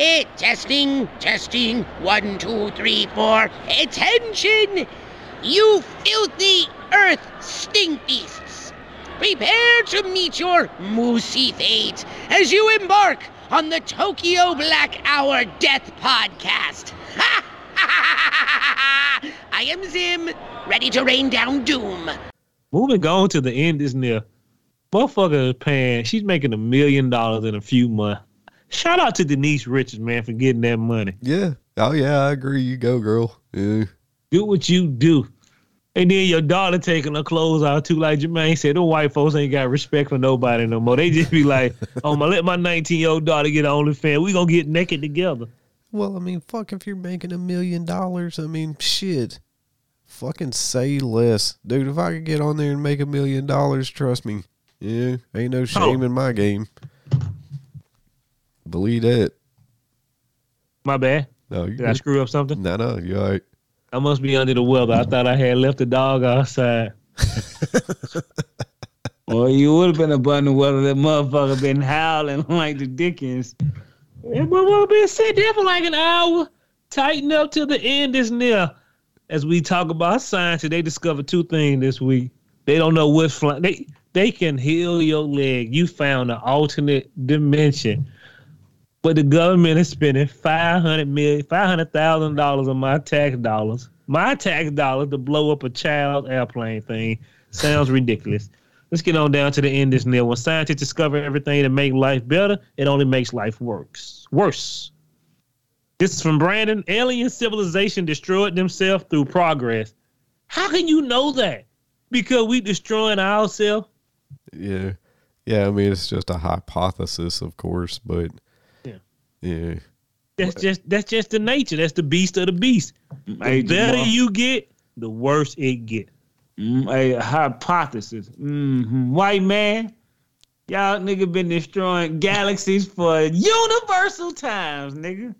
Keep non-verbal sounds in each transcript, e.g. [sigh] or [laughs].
Eh, testing, testing. One, two, three, four. Attention! You filthy earth stink beasts! Prepare to meet your moosey fate as you embark on the Tokyo Black Hour Death Podcast. [laughs] I am Zim, ready to rain down doom. Moving on to the end is near. Motherfucker is paying. She's making a million dollars in a few months. Shout out to Denise Richards, man, for getting that money. Yeah. Oh yeah, I agree. You go, girl. Yeah. Do what you do. And then your daughter taking her clothes out too, like Jermaine said, the white folks ain't got respect for nobody no more. They just be like, [laughs] "Oh, my let my 19 year old daughter get on the fan. We gonna get naked together." Well, I mean, fuck if you're making a million dollars. I mean, shit. Fucking say less. Dude, if I could get on there and make a million dollars, trust me. Yeah, ain't no oh. shame Oh. in my game. Believe that. My bad. No, you Did I screw up something? No, no, you're all right. I must be under the weather. I thought I had left the dog outside. [laughs] Well, you would have been abundant weather. That motherfucker been howling [laughs] like the Dickens. Yeah, but we've been sitting there for like an hour. Tighten up till the end is near. As we talk about science, they discovered two things this week. They don't know what's flying. They they can heal your leg. You found an alternate dimension. But the government is spending five hundred million, five hundred thousand dollars on my tax dollars. My tax dollars to blow up a child airplane thing sounds ridiculous. Let's get on down to the end. of This Neil. When scientists discover everything to make life better, it only makes life worse. Worse. This is from Brandon. Alien civilization destroyed themselves through progress. How can you know that? Because we destroying ourselves. Yeah. Yeah, I mean, it's just a hypothesis, of course, but Yeah. yeah. That's just that's just the nature. That's the beast of the beast. The Hey, better Jamal. you get, the worse it get. Mm, a hypothesis. hmm White man, y'all nigga been destroying galaxies for universal times, nigga.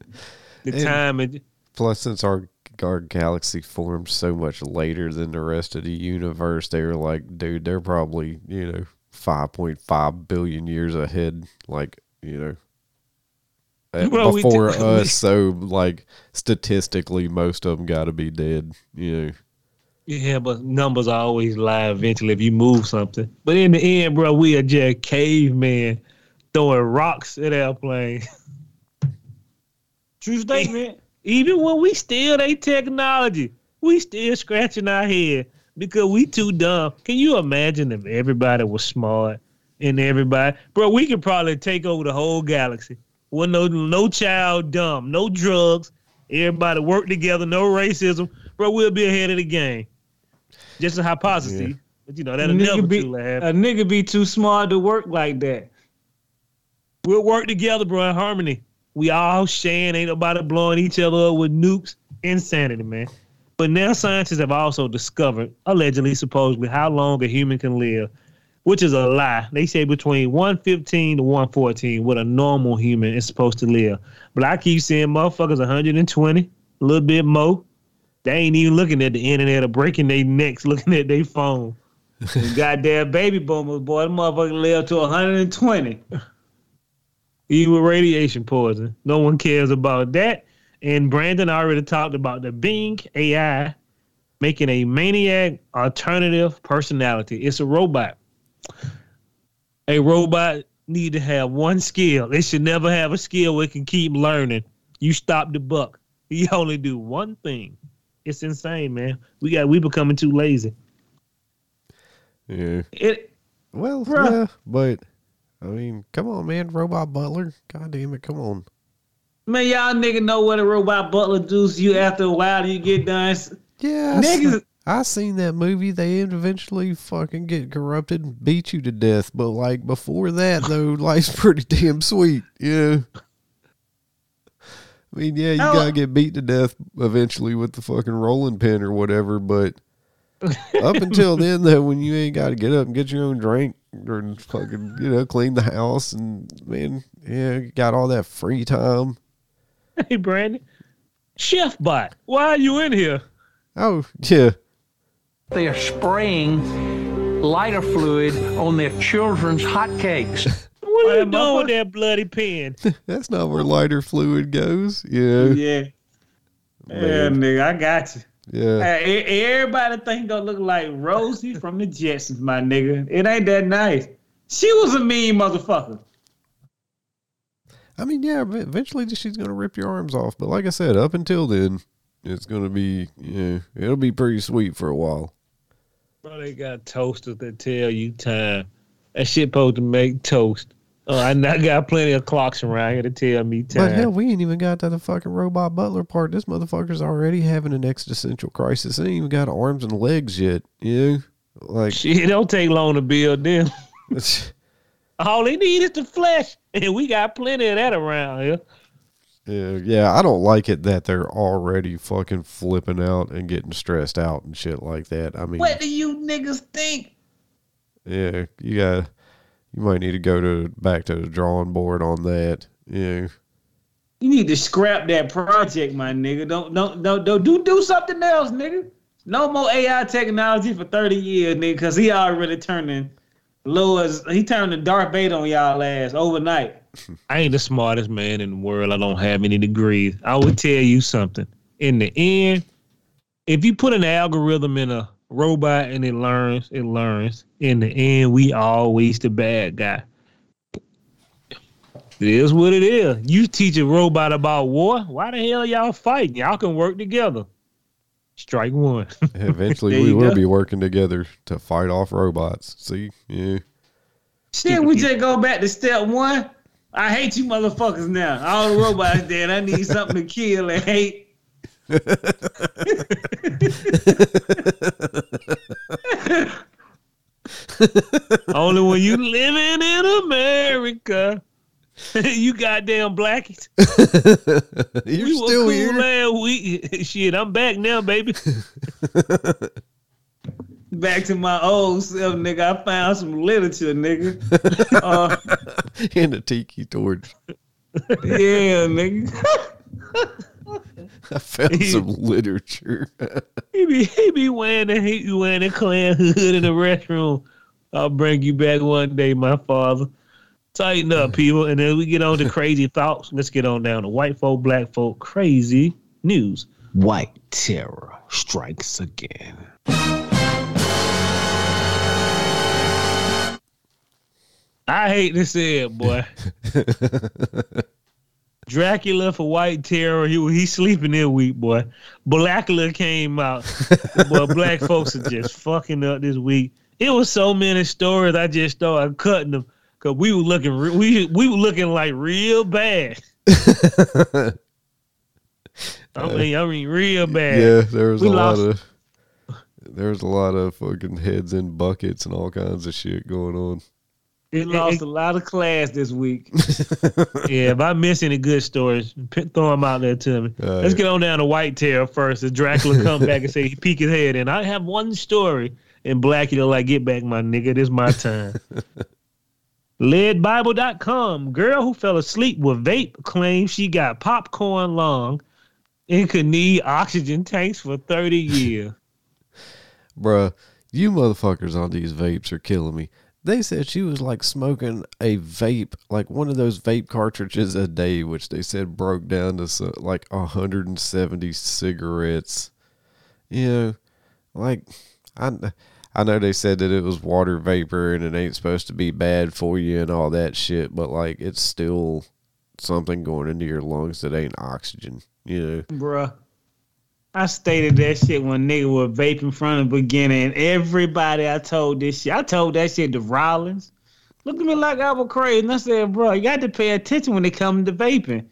The And- time and Plus, since our our galaxy formed so much later than the rest of the universe, they were like, dude, they're probably you know five point five billion years ahead, like you know, Uh, [laughs] well, we before [laughs] did- us. So, like statistically, most of them got to be dead. You know, Yeah, but numbers always lie eventually if you move something. But in the end, bro, we are just cavemen throwing rocks at airplanes. [laughs] True statement. Even when we steal their technology, we still scratching our head because we too dumb. Can you imagine if everybody was smart and everybody, bro? We could probably take over the whole galaxy. With no no child dumb, no drugs. Everybody work together, no racism, bro. We'll be ahead of the game. Just a hypothesis, Yeah. but you know that'll never nigga be, truly a nigga be too smart to work like that. We'll work together, bro, in harmony. We all sharing, ain't nobody blowing each other up with nukes. Insanity, man. But now scientists have also discovered, allegedly, supposedly, how long a human can live, which is a lie. They say between 115 to 114 what a normal human is supposed to live. But I keep seeing motherfuckers 120, a little bit more. They ain't even looking at the internet or breaking their necks, [laughs] looking at their phone. [laughs] Goddamn baby boomers, boy, the motherfucker live to 120. even with radiation poison. No one cares about that. And Brandon already talked about the Bing AI making a maniac alternative personality. It's a robot. A robot need to have one skill. It should never have a skill where it can keep learning. You stop the buck. [laughs] You only do one thing. It's insane, man. We got we becoming too lazy. yeah. It Well, Bruh. yeah, but I mean, come on, man, Robot Butler. God damn it, come on. man, y'all nigga know what a robot butler does to you after a while. You get done. Yeah, Niggas- se- I seen that movie. They eventually fucking get corrupted and beat you to death. But like before that, though, [laughs] life's pretty damn sweet. Yeah. I mean, yeah, you Oh. gotta get beat to death eventually with the fucking rolling pin or whatever. But up [laughs] until then, though, when you ain't got to get up and get your own drink or fucking, you know, clean the house and man, yeah, you got all that free time. Hey Brandon. Chef bot, why are you in here? Oh yeah, They are spraying lighter fluid on their children's hotcakes. [laughs] What what are you doing with that bloody pen? [laughs] That's not where lighter fluid goes. Yeah. Yeah. Yeah, Man. nigga, I got you. Yeah. Hey, everybody think gonna look like Rosie from the Jetsons, my nigga. It ain't that nice. She was a mean motherfucker. I mean, yeah, eventually she's going to rip your arms off. But like I said, up until then, it's going to be, yeah, it'll be pretty sweet for a while. Bro, they got toasters that tell you time. That shit supposed to make toast. Oh, I, got plenty of clocks around here to tell me time. But hell, we ain't even got to the fucking robot butler part. This motherfucker's already having an existential crisis. They ain't even got arms and legs yet. You know? Like, Shit, don't take long to build them. [laughs] All they need is the flesh, and we got plenty of that around here. Yeah, yeah, I don't like it that they're already fucking flipping out and getting stressed out and shit like that. I mean, What do you niggas think? yeah, you got, you might need to go to back to the drawing board on that. Yeah. You need to scrap that project, my nigga. Don't don't don't, don't do do something else, nigga. No more AI technology for 30 years, nigga, because he already turning Lewis, he turning Darth Vader on y'all ass overnight. [laughs] I ain't the smartest man in the world. I don't have any degrees. I would tell you something. In the end, if you put an algorithm in a robot and it learns, it learns. In the end, we always the bad guy. It is what it is. You teach a robot about war. Why the hell y'all fighting? Y'all can work together. Strike one. [laughs] Eventually, we will go. be working together to fight off robots. See? Yeah. Shit, we just go back to step one. I hate you motherfuckers now. All the robots dead. I need something to kill and hate. [laughs] Only when you living in America. [laughs] you goddamn blackies. [laughs] You're we still cool here. last week. Shit, I'm back now, baby. Back to my old self, nigga. I found some literature, nigga. Uh, [laughs] in a tiki torch. yeah, nigga. [laughs] I found some literature. [laughs] He be he be wearing the he be wearing the clan hood in the restroom. I'll bring you back one day, my father. Tighten up, people, and then we get on to crazy thoughts. Let's get on down to white folk, black folk, crazy news. White terror strikes again. I hate to say it, boy. [laughs] Dracula for White Terror, he he sleeping in week, boy. Blackula came out. boy, black folks are just fucking up this week. It was so many stories. I just started cutting them because we were looking re- we we were looking like real bad. [laughs] I mean, I mean, real bad. yeah, there was We a lost- lot of there was a lot of fucking heads in buckets and all kinds of shit going on. We lost a lot of class this week. [laughs] Yeah, if I miss any good stories, throw them out there to me. Let's get on down to White Terror first. As Dracula [laughs] come back and say he peek his head in. I have one story, and Blackie like, get back, my nigga. This my time. [laughs] LADbible.com. Girl who fell asleep with vape claims she got popcorn lung and could need oxygen tanks for 30 years. Bruh, you motherfuckers on these vapes are killing me. They said she was like smoking a vape, like one of those vape cartridges a day, which they said broke down to so, like 170 cigarettes. You know, like I, I know they said that it was water vapor and it ain't supposed to be bad for you and all that shit, but like it's still something going into your lungs that ain't oxygen. You know, Bruh. I stated that shit when nigga was vaping from the beginning, and everybody I told this shit, I told that shit to Rollins. Looked at me like I was crazy, and I said, bro, you got to pay attention when it comes to vaping.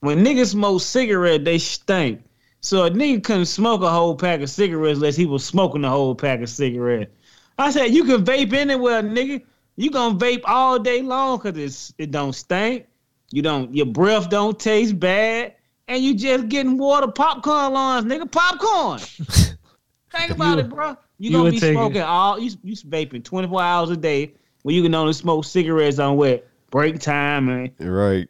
When niggas smoke cigarettes, they stink. So a nigga couldn't smoke a whole pack of cigarettes unless he was smoking a whole pack of cigarettes. I said, you can vape anywhere, nigga. You gonna vape all day long because it don't stink. You don't your breath don't taste bad, and you just getting water popcorn lawns, nigga. Popcorn. [laughs] Think about You- it, bro. You, you gonna be take it. smoking all you you vaping twenty four hours a day when you can only smoke cigarettes on what break time and Right.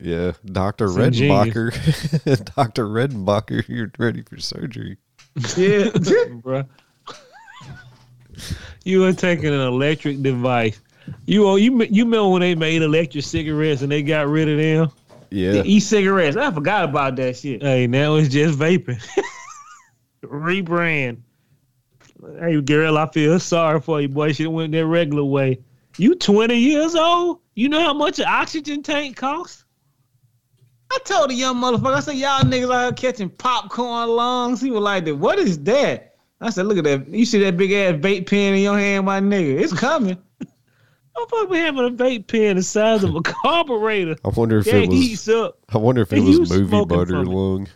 Yeah. Dr. Some. Redenbacher. [laughs] Dr. Redenbacher, you're ready for surgery. yeah. [laughs] bruh. you are taking an electric device You oh, you you remember when they made electric cigarettes and they got rid of them? Yeah. The e-cigarettes. I forgot about that shit. Hey, now it's just vaping. [laughs] Rebrand. Hey, girl, I feel sorry for you, boy. Should have went that regular way. You 20 years old? You know how much an oxygen tank costs? I told the young motherfucker, I said, y'all niggas out here catching popcorn lungs. He was like, what is that? I said, look at that. You see that big ass vape pen in your hand, my nigga. It's coming. I'm fucking having a vape pen the size of a [laughs] carburetor. I wonder if That it was. up. I wonder if it And was movie butter from lung.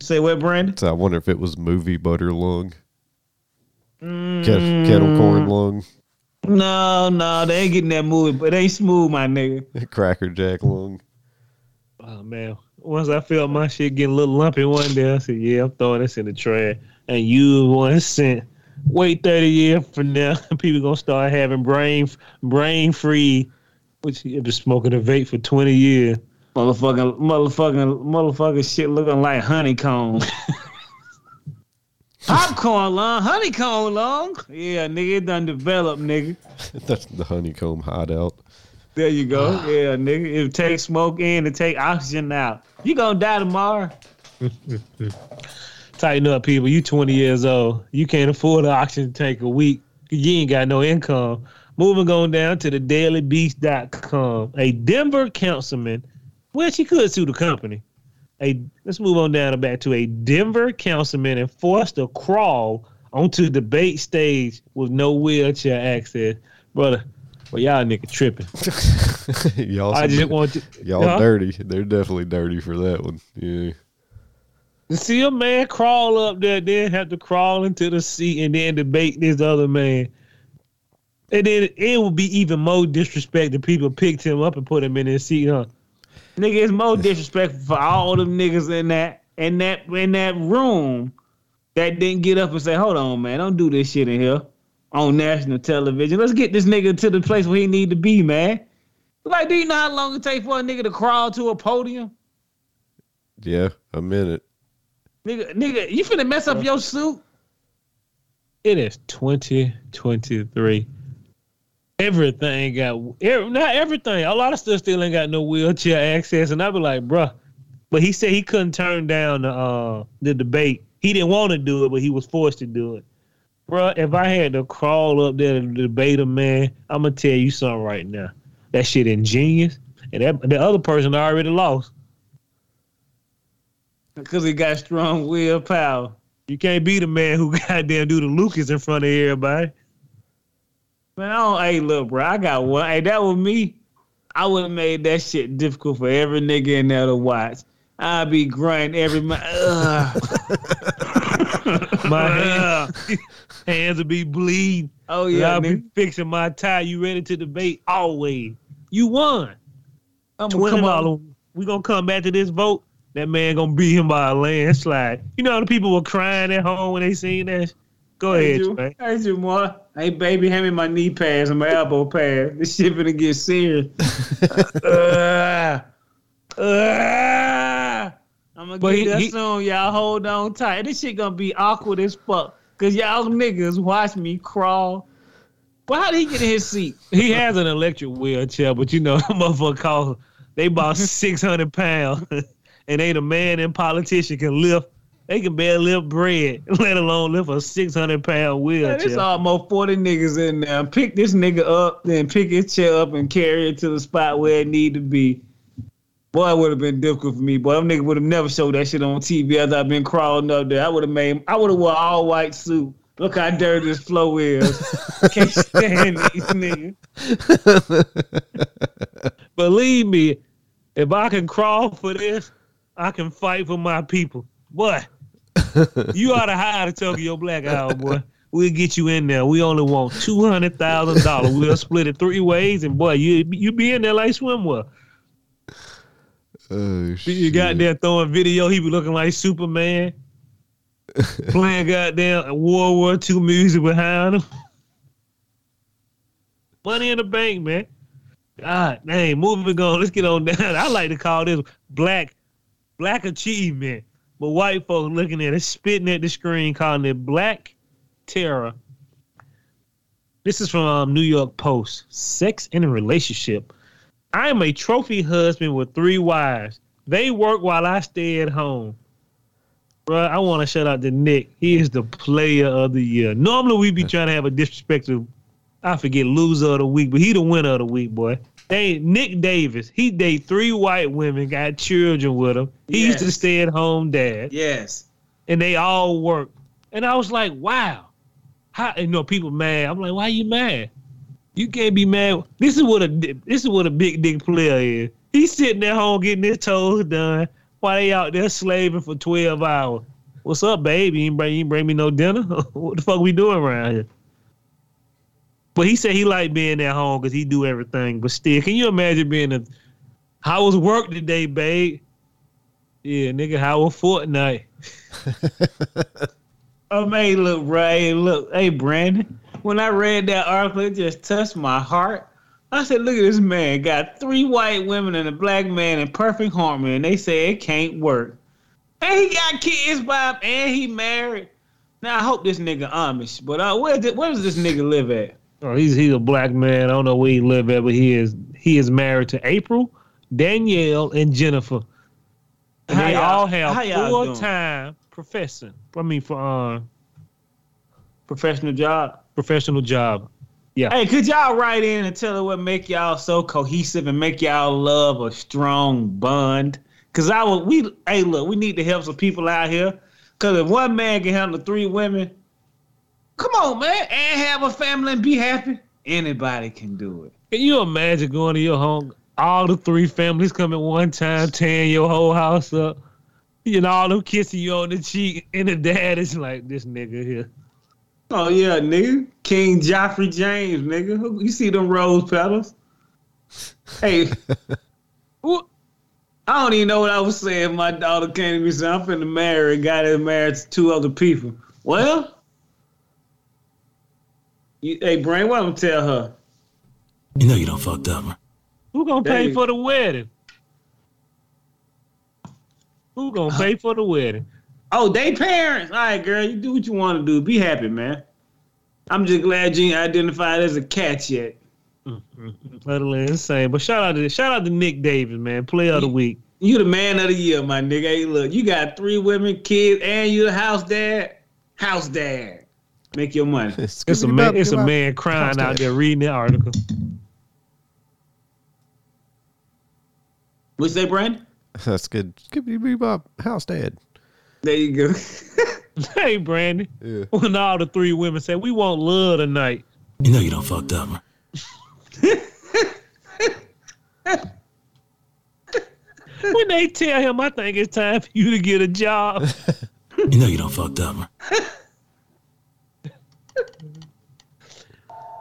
Say what, Brandon? So I wonder if it was movie butter lung. Mm. Ket- kettle corn lung. No, no, they ain't getting that movie, but they ain't smooth, my nigga. [laughs] Cracker Jack lung. Oh man. Once I felt my shit getting a little lumpy one day, I said, Yeah, I'm throwing this in the trash. And you one cent. Wait 30 years from now, [laughs] people gonna start having brain brain free, which you've been smoking a vape for 20 years. Motherfucking, motherfucking, motherfucking shit looking like honeycomb. [laughs] Popcorn lung, honeycomb lung. Yeah, nigga, it done developed, nigga. [laughs] That's the honeycomb hideout. There you go. Ah. Yeah, nigga. It take smoke in and take oxygen out. You gonna die tomorrow. Tighten up, people. You 20 years old. You can't afford an oxygen tank a week. You ain't got no income. Moving on down to the dailybeast.com. A Denver councilman, well, she could sue the company. A let's move on down and back to a Denver councilman enforced a crawl onto the debate stage with no wheelchair access. Brother, well y'all nigga tripping. [laughs] y'all, I just want to y'all Huh? dirty. They're definitely dirty for that one. Yeah. To see a man crawl up there, then have to crawl into the seat and then debate this other man. And then it would be even more disrespect if people picked him up and put him in his seat, huh? Nigga, it's more disrespectful for all them niggas in that in that in that room that didn't get up and say, "Hold on, man, don't do this shit in here on national television. Let's get this nigga to the place where he need to be, man." Like, do you know how long it take for a nigga to crawl to a podium? Yeah, a minute. Nigga, nigga, you finna mess up your suit? It is 2023. Everything got every, not everything. A lot of stuff still ain't got no wheelchair access, and I be like, bruh. But he said he couldn't turn down the uh, the debate. He didn't want to do it, but he was forced to do it. Bruh, if I had to crawl up there to debate a man, I'm gonna tell you something right now. That shit ingenious, and that the other person already lost. Because he got strong willpower. You can't beat a man who [laughs] goddamn do the Lucas in front of everybody. Man, I don't, hey, look, bro, I got one. Hey, that was me. I would have made that shit difficult for every nigga in there to watch. I'd be grinding every man. [laughs] My hands, hands would be bleeding. Oh Yeah, I'll be fixing my tie. You ready to debate? Always. You won. I'm Twenty come on. We gonna come back to this vote. That man gonna beat him by a landslide. You know how the people were crying at home when they seen that. Go Hey, ahead, you. man. Hey, you, boy. Hey, baby, hand me my knee pads and my elbow pads. This shit finna get serious. [laughs] uh, uh, I'm gonna But get he- there he- soon. Y'all hold on tight. This shit gonna be awkward as fuck. Cause y'all niggas watch me crawl. Well, how did he get in his seat? [laughs] He has an electric wheelchair, but you know, that [laughs] motherfucker cost they bought six hundred pounds, and ain't a man and politician can lift. They can barely lift bread, [laughs] let alone lift a six hundred pound Man, it's wheelchair. almost 40 niggas in there. Pick this nigga up, then pick his chair up and carry it to the spot where it need to be. Boy, it would have been difficult for me. Boy, them nigga would have never showed that shit on TV as I've been crawling up there. I would have made, I would have wore all white suit. Look how dirty this floor is. [laughs] Can't stand these niggas. [laughs] Believe me, if I can crawl for this, I can fight for my people. Boy, [laughs] you ought to hire the Tokyo Black Hour, boy. We'll get you in there. We only want two hundred thousand dollars. We'll split it three ways, and boy, you you be in there like swimwear. Oh shit. You got there throwing video. He be looking like Superman, [laughs] playing goddamn World War II music behind him. Money in the bank, man. God dang, moving on. Let's get on down. [laughs] I like to call this black black achievement. But white folks looking at it, spitting at the screen, calling it black terror. This is from um, New York Post. Sex in a relationship. I am a trophy husband with three wives. They work while I stay at home. Bro, I want to shout out to Nick. He is the player of the year. Normally we be trying to have a disrespectful, I forget, loser of the week, but he the winner of the week, boy. They Nick Davis. He date three white women, got children with him. He used to stay at home dad, Yes. and they all work. And I was like, wow. How you know people mad? I'm like, why you mad? You can't be mad. This is what a this is what a big dick player is. He's sitting at home getting his toes done while they out there slaving for twelve hours. What's up, baby? You ain't bring, you ain't bring me no dinner? [laughs] what the fuck we doing around here? But he said he like being at home because he do everything. But still, can you imagine being a how was work today, babe? Yeah, nigga, how was Fortnite? [laughs] Oh man, look, Ray, look, hey Brandon. When I read that article, it just touched my heart. I said, look at this man, got three white women and a black man in perfect harmony, and they say it can't work. And he got kids Bob, and he married. Now I hope this nigga Amish, but uh, where, did, where does this nigga live at? Oh, he's he's a black man. I don't know where he live at, but he is he is married to April, Danielle, and Jennifer. And they y'all- have full time profession. I mean, for uh, Professional job. professional job. Yeah. Hey, could y'all write in and tell her what make y'all so cohesive and make y'all love a strong bond? Cause I would we hey look, we need to help some people out here. Cause if one man can handle three women, come on, man, and have a family and be happy, anybody can do it. Can you imagine going to your home, all the three families come at one time, tearing your whole house up, you know, all them kissing you on the cheek, and the dad is like, "This nigga here." Oh yeah, nigga. King Joffrey James, nigga. You see them rose petals? Hey, [laughs] I don't even know what I was saying. My daughter came to me and said, I'm finna marry a guy that's married to two other people. Well, you, hey, Brain, what I'm gonna tell her? You know you don't fucked up, man. Who gonna pay Dang. for the wedding? Who gonna pay for the wedding? Oh, they parents. All right, girl, you do what you want to do. Be happy, man. I'm just glad you ain't identified as a cat yet. Mm-hmm. Totally insane. But shout out to shout out to Nick Davis, man, player of the week. You the man of the year, my nigga. Hey, look, you got three women, kids, and you the house dad. House dad. Make your money. It's a man. It's a man crying out there reading the article. What you say, Brandon? That's good. Skippity bebop house dad. There you go. [laughs] Hey, Brandon. Yeah. When all the three women say we want love tonight. You know you don't fucked up. [laughs] When they tell him, I think it's time for you to get a job. You know you don't fucked up, [laughs]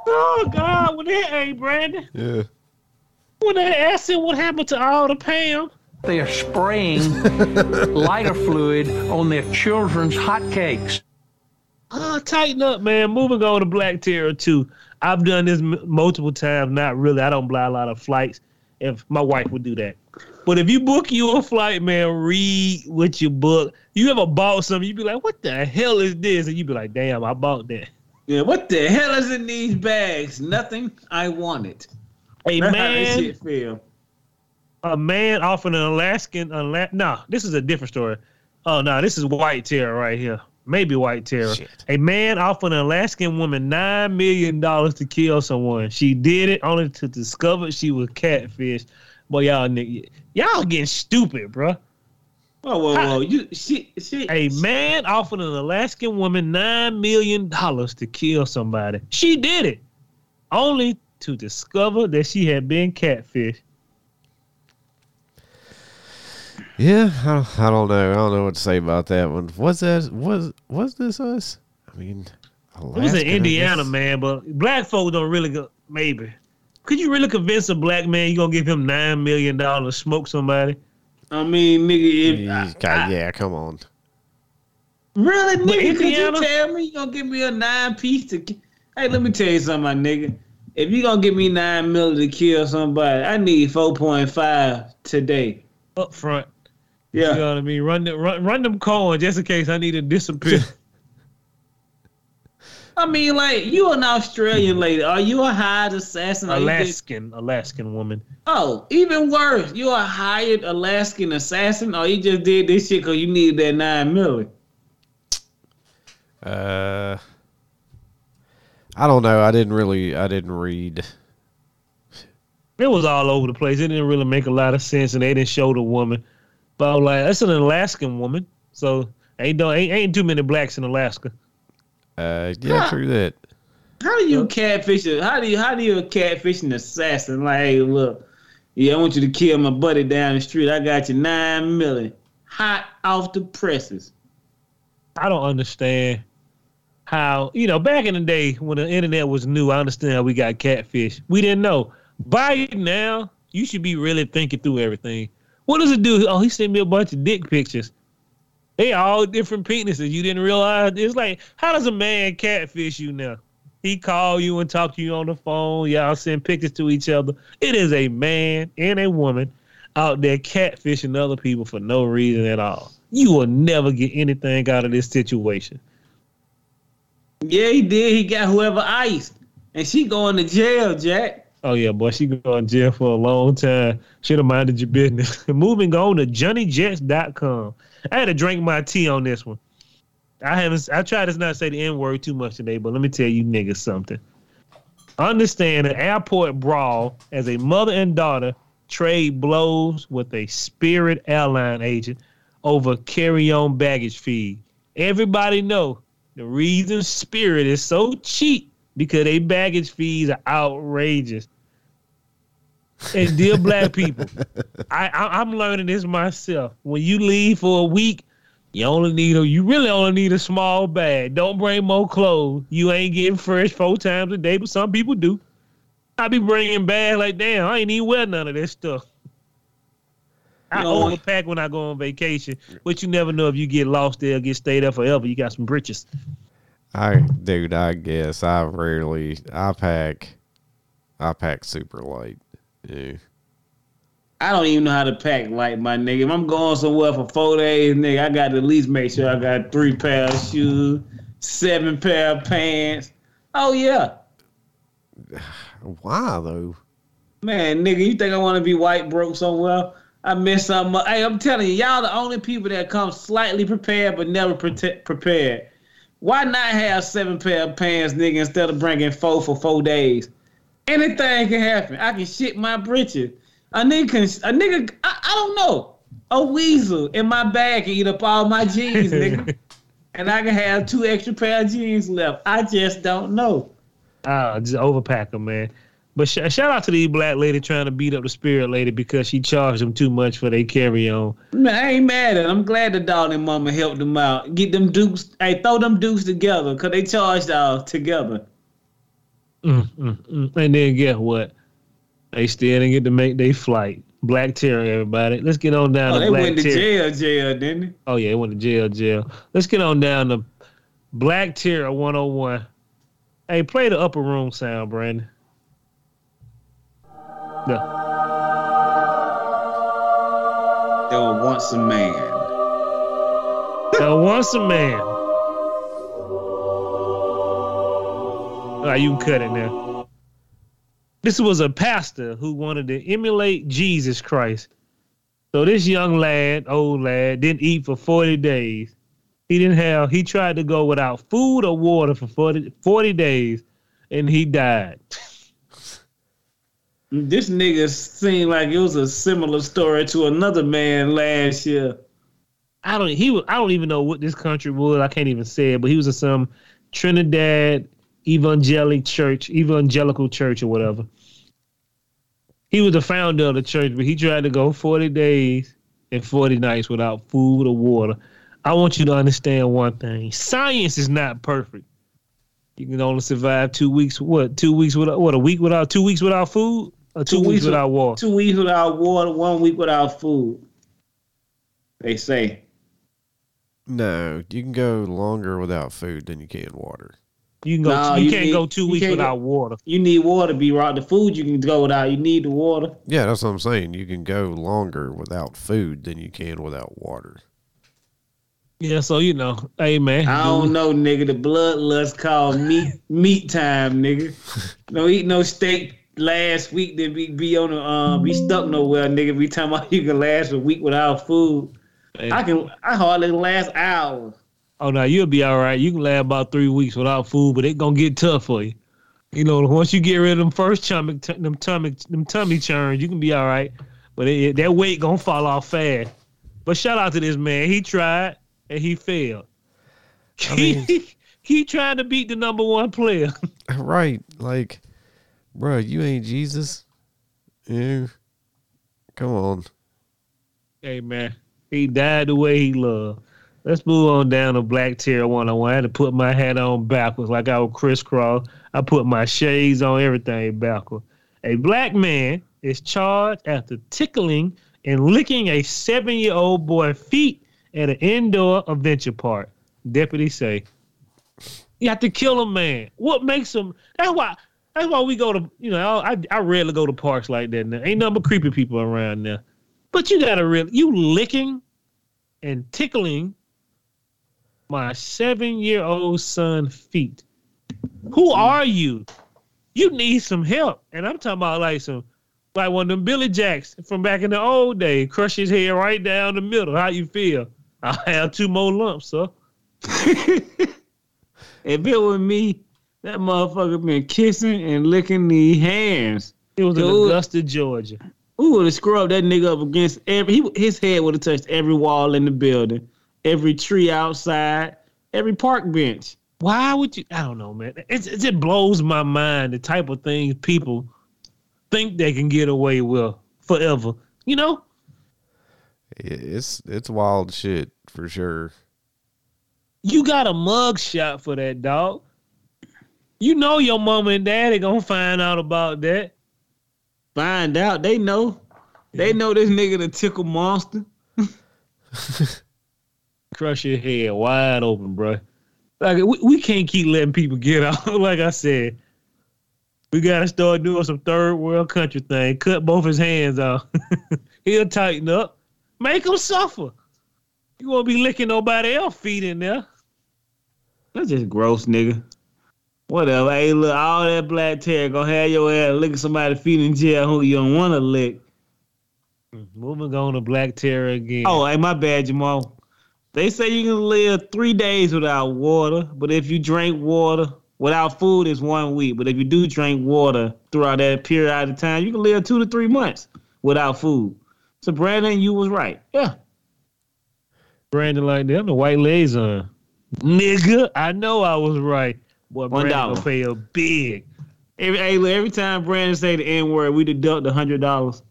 oh God, when they hey Brandon, Yeah. when they asked him what happened to all the Pam, They are spraying [laughs] lighter fluid on their children's hotcakes. oh, tighten up, man. Moving on to Black Terror 2. I've done this m- multiple times. Not really. I don't buy a lot of flights. If my wife would do that. But if you book you a flight, man, read what you book. You ever bought something, you'd be like, what the hell is this? And you'd be like, damn, I bought that. Yeah, what the hell is in these bags? Nothing. I want it. Hey, That's how man, shit feel. a man offered an Alaskan, Ala- no, this is a different story. Oh, no, this is white terror right here. Maybe white terror. A man offered an Alaskan woman $9 million to kill someone. She did it only to discover she was catfish. Boy, y'all nigga, y'all getting stupid, bruh. Whoa, whoa, whoa! You, she, she. A man offered an Alaskan woman $9 million to kill somebody. She did it only to discover that she had been catfish. Yeah, I don't, I don't know. I don't know what to say about that one. Was that was was this us? I mean, It was Alaska, in Indiana, man, but black folks don't really go. Maybe could you really convince a black man you gonna give him nine million dollars to smoke somebody? I mean, nigga, if Yeah, I- okay, I- yeah, come on. really, nigga, could you tell me you gonna give me a nine piece to? Hey, let me tell you something, my nigga. If you gonna give me nine mil to kill somebody, I need four point five today. Up front, you Yeah, know what I mean. Run them, run, run them coins just in case I need to disappear. [laughs] I mean, like you an Australian lady. Are you a hired assassin? Are you just- Alaskan, Alaskan woman. oh, even worse. You a hired Alaskan assassin, or you just did this shit because you needed that nine million. Uh, I don't know. I didn't really. I didn't read. It was all over the place. It didn't really make a lot of sense, and they didn't show the woman. But I was like, that's an Alaskan woman, so ain't no ain't, ain't too many blacks in Alaska. Uh, yeah, Huh. true that. How do you catfish it? How do you how do you catfish an assassin? Like, hey, look, yeah, I want you to kill my buddy down the street. I got you nine million, hot off the presses. I don't understand how you know back in the day when the internet was new. I understand how we got catfish. We didn't know. By now, you should be really thinking through everything. What does it do? Oh, he sent me a bunch of dick pictures. They all different penises. You didn't realize. It's like, how does a man catfish you now? He call you and talk to you on the phone. Y'all send pictures to each other. It is a man and a woman out there catfishing other people for no reason at all. You will never get anything out of this situation. Yeah, he did. He got whoever iced, and she going to jail, Jack. Oh yeah, boy, she going to jail for a long time. Should have minded your business. [laughs] Moving on to JohnnyJets.com. I had to drink my tea on this one. I haven't. I tried to not say the N word too much today, but let me tell you niggas something. Understand an airport brawl as a mother and daughter trade blows with a Spirit airline agent over carry-on baggage fee. Everybody know the reason Spirit is so cheap because they baggage fees are outrageous. And dear black people, I, I I'm learning this myself. When you leave for a week, you only need a you really only need a small bag. Don't bring more clothes. You ain't getting fresh four times a day, but some people do. I be bringing bags like damn. I ain't even wear none of this stuff. I No. overpack when I go on vacation, but you never know if you get lost there, or get stay there forever. You got some britches. I, dude, I guess I rarely. I pack. I pack super light. Yeah. I don't even know how to pack like my nigga. If I'm going somewhere for four days, nigga, I got to at least make sure I got three pair of shoes, seven pair of pants. Oh yeah. [sighs] Why though? Man, nigga, you think I want to be white broke somewhere? I miss something. Hey, I'm telling you, y'all the only people that come slightly prepared but never prepared. Why not have seven pair of pants, nigga, instead of bringing four for four days? Anything can happen. I can shit my britches. A nigga can, a nigga, I, I don't know. A weasel in my bag can eat up all my jeans, nigga. [laughs] and I can have two extra pair of jeans left. I just don't know. Ah, just overpack them, man. But sh- shout out to these black lady trying to beat up the spirit lady because she charged them too much for their carry on. Man, I ain't mad at it. I'm glad the dog and mama helped them out. Get them dukes, hey, throw them dukes together, cause they charged all together. Mm, mm, mm. And then guess what? They still didn't get to make their flight. Black Terror, everybody. Let's get on down Oh, to they Black went to Terror. jail, jail, didn't they? Oh yeah, they went to jail, jail. Let's get on down to Black Terror 101. Hey, play the upper room sound, Brandon. Yeah. There was once a man. Now, once a man. All right, you can cut it now. This was a pastor who wanted to emulate Jesus Christ. So this young lad, old lad, didn't eat for 40 days. He didn't have, he tried to go without food or water for 40, 40 days and he died. [laughs] This nigga seemed like it was a similar story to another man last year. I don't he was I don't even know what this country was. I can't even say it, but he was in some Trinidad evangelic church, evangelical church or whatever. He was the founder of the church, but he tried to go 40 days and 40 nights without food or water. I want you to understand one thing. Science is not perfect. You can only survive two weeks. What? Two weeks without what? A week without two weeks without food, or two, weeks, without water. Two weeks without water, one week without food. They say. No, you can go longer without food than you can water. You can go. No, you, you can't need- go two weeks can't without water. You need water to be right. The food you can go without. You need the water. Yeah, that's what I'm saying. You can go longer without food than you can without water. Yeah, so you know, hey man, I don't know, nigga. The bloodlust called meat [laughs] meat time, nigga. [laughs] No eat no steak last week. Then be be on the um be stuck nowhere, nigga. Be talking about [laughs] you can last a week without food. Hey. I can. I hardly last hours. Oh no, you'll be all right. You can last about three weeks without food, but it gonna get tough for you. You know, once you get rid of them first tummy, them tummy, them tummy churns, you can be all right. But it, that weight gonna fall off fast. But shout out to this man. He tried and he failed. I mean- [laughs] he, he trying to beat the number one player. [laughs] Right. Like, bro, you ain't Jesus. Yeah. Come on. hey man, he died the way he loved. Let's move on down to Black Terror 101. I had to put my hat on backwards like I was crisscross. I put my shades on everything backwards. A black man is charged after tickling and licking a seven year old boy's feet at an indoor adventure park. Deputies say. You have to kill a man. What makes him that's why that's why we go to you know, I I rarely go to parks like that now. Ain't nothing but creepy people around there. But you gotta really you licking and tickling my seven year old son feet. Who are you? You need some help. And I'm talking about like some like one of them Billy Jacks from back in the old day. Crush his head right down the middle. How you feel? I'll have two more lumps, sir. [laughs] If it was me, that motherfucker been kissing and licking the hands. It was in. Augusta, Georgia. We would have scrubbed that nigga up against every. He, his head would have touched every wall in the building, every tree outside, every park bench. Why would you? I don't know, man. It's, it just blows my mind the type of things people think they can get away with forever. You know? It's it's wild shit for sure. You got a mug shot for that dog. You know your mama and daddy gonna find out about that. Find out they know. They know this nigga the tickle monster. [laughs] Crush your head wide open, bro. Like we, we can't keep letting people get [laughs] out. like I said, we gotta start doing some third world country thing. Cut both his hands off. [laughs] He'll tighten up. Make him suffer. You won't be licking nobody else feet in there. That's just gross, nigga. Whatever. Hey, look, all that black terror gonna have your ass licking somebody's feet in jail who you don't want to lick. Mm, moving on to Black Terror again. Oh, hey, my bad, Jamal. They say you can live three days without water, but if you drink water without food, it's one week. But if you do drink water throughout that period of time, you can live two to three months without food. So Brandon, you was right. Yeah. Brandon like them, the white liaison. Nigga, I know I was right. Boy, One Brandon gonna pay a big. Every, every time Brandon say the N word, we deduct a hundred dollars.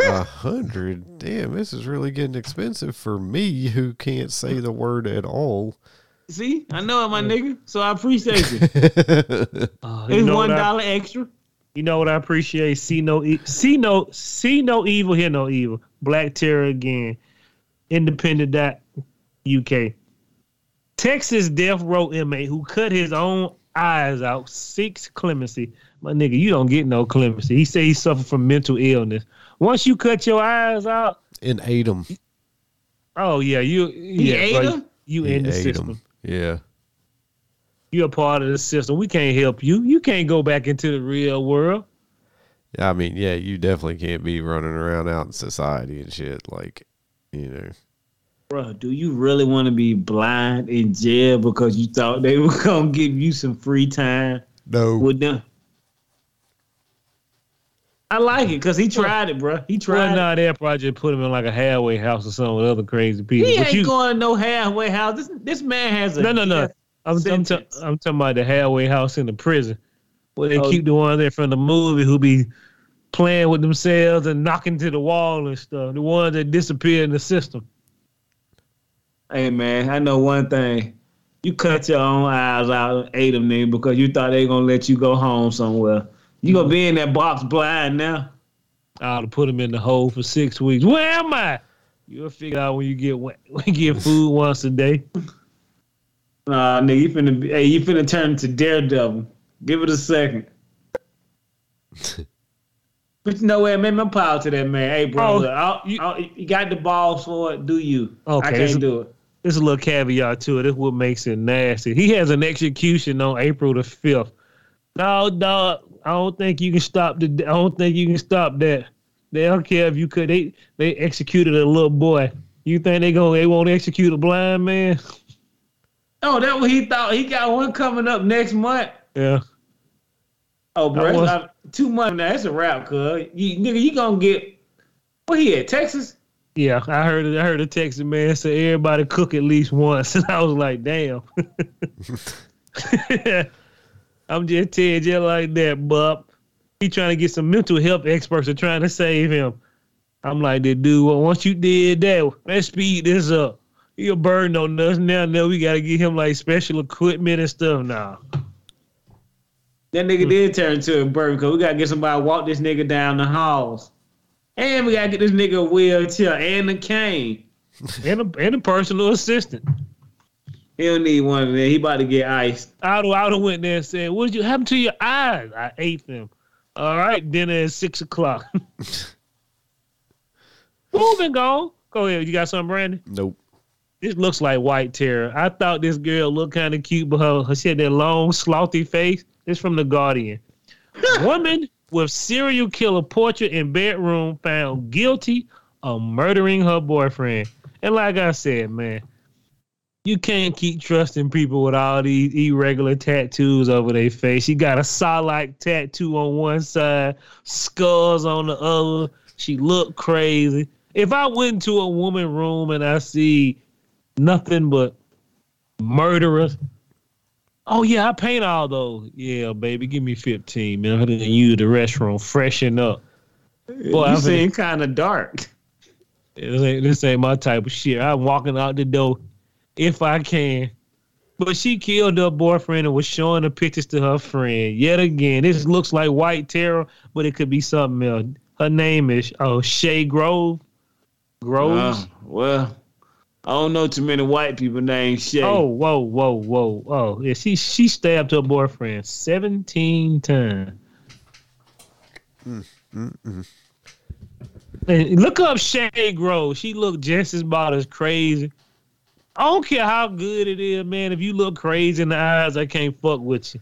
A hundred. Damn, this is really getting expensive for me who can't say the word at all. See, I know it, my nigga. So I appreciate it. [laughs] Uh, you It's know one what I- dollar extra. You know what I appreciate? See no, e- see no, see no evil, hear no evil. Black Terror again. Independent dot UK. Texas death row inmate who cut his own eyes out seeks clemency. My nigga, you don't get no clemency. He said he suffered from mental illness. Once you cut your eyes out, and ate them. oh yeah, you yeah, ate bro, 'em? you in the ate system. 'em. Yeah. You're a part of the system. We can't help you. You can't go back into the real world. Yeah, I mean, yeah, you definitely can't be running around out in society and shit. Like, you know, Bro, do you really want to be blind in jail because you thought they were [laughs] gonna give you some free time no, with them? I like it because he tried it, bro. He tried. it. nah, they'll probably just put him in like a halfway house or something with other crazy people. He But ain't you- going to no halfway house. This this man has a no, no, no. I'm, I'm, ta- I'm talking about the halfway house in the prison where they Oh. keep the ones there from the movie who be playing with themselves and knocking to the wall and stuff. The ones that disappear in the system. Hey man, I know one thing. You cut your own eyes out and ate them nigga because you thought they gonna let you go home somewhere. You gonna be in that box blind now. I ought to put him in the hole for six weeks. Where am I? You'll figure out when you get [laughs] when you get food once a day. Nah, nigga, you finna be, hey, you finna turn into Daredevil. Give it a second. [laughs] but you know what, man, I'm proud to that man. Hey, bro, Oh, look, I'll, you- I'll, you got the balls for it. Do you? Okay, I can't do it. there's a little caveat to it. This what makes it nasty. He has an execution on April the fifth. No, dog. I don't think you can stop the. I don't think you can stop that. They don't care if you could. They they executed a little boy. You think they go? They won't execute a blind man? Oh, that what he thought. He got one coming up next month. Yeah. Oh, bro, That it's was- not two months now. That's a wrap, cuz. You, nigga, you gonna get what he at Texas? Yeah, I heard it. I heard a Texas man say everybody cook at least once, [laughs] and I was like, damn. [laughs] [laughs] I'm just telling you like that, bub. He trying to get some mental health experts are trying to save him. I'm like, dude. Well, once you did that, let's speed this up. He'll burn on us now. Now we gotta get him like special equipment and stuff now. That nigga hmm. did turn into a bird because we gotta get somebody to walk this nigga down the halls. And we gotta get this nigga a wheelchair and a cane. [laughs] And a and a personal assistant. He don't need one of them. He about to get iced. I'd I'd went there and said, "What did you happen to your eyes?" I ate them. All right, dinner at six o'clock. [laughs] Moving on. Go ahead. You got something, Brandon? Nope. This looks like white terror. I thought this girl looked kind of cute, but her, her she had that long, slothy face. This from the Guardian. [laughs] Woman with serial killer portrait in bedroom found guilty of murdering her boyfriend. And like I said, man, you can't keep trusting people with all these irregular tattoos over their face. She got a saw-like tattoo on one side, skulls on the other. She looked crazy. If I went into a woman room and I see nothing but murderers, oh yeah, I paint all those. Yeah, baby, give me fifteen. Man, I'm gonna use the restroom, freshen up. Boy, you I'm seem kind of dark. this ain't, this ain't my type of shit. I'm walking out the door if I can. But she killed her boyfriend and was showing the pictures to her friend. Yet again, this looks like white terror, but it could be something else. Her name is oh Shay Grove. Groves. Uh, well, I don't know too many white people named Shay. oh, whoa, whoa, whoa, oh yeah. She she stabbed her boyfriend seventeen times. And look up Shay Grove. She looked just as about as crazy. I don't care how good it is, man. If you look crazy in the eyes, I can't fuck with you.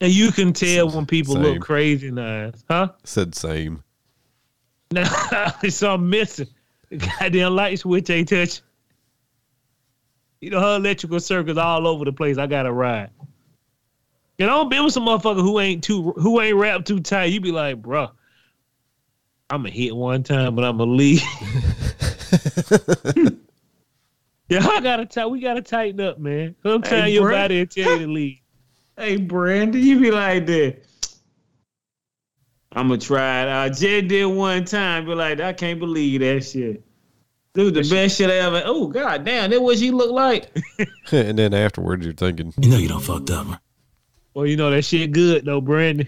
And you can tell when people Same. look crazy in the eyes, huh? Said same. [laughs] Now it's something missing. The goddamn light switch ain't touch. You know her electrical circuits all over the place. I gotta ride. And I don't be with some motherfucker who ain't too who ain't wrapped too tight. You be like, bruh, I'm gonna hit one time, but I'm gonna leave. [laughs] [laughs] yeah, I gotta tight. We gotta tighten up, man. Sometimes Hey, your bruh. body will tell you to leave. [laughs] Hey, Brandon, you be like that. I'm gonna try it out. Jed did one time, be like, I can't believe that shit. Dude, was the best shit I ever. Oh god damn, that what she look like. [laughs] [laughs] and then afterwards, you're thinking, You know you don't fucked up, man. Well, you know that shit good though, Brandon.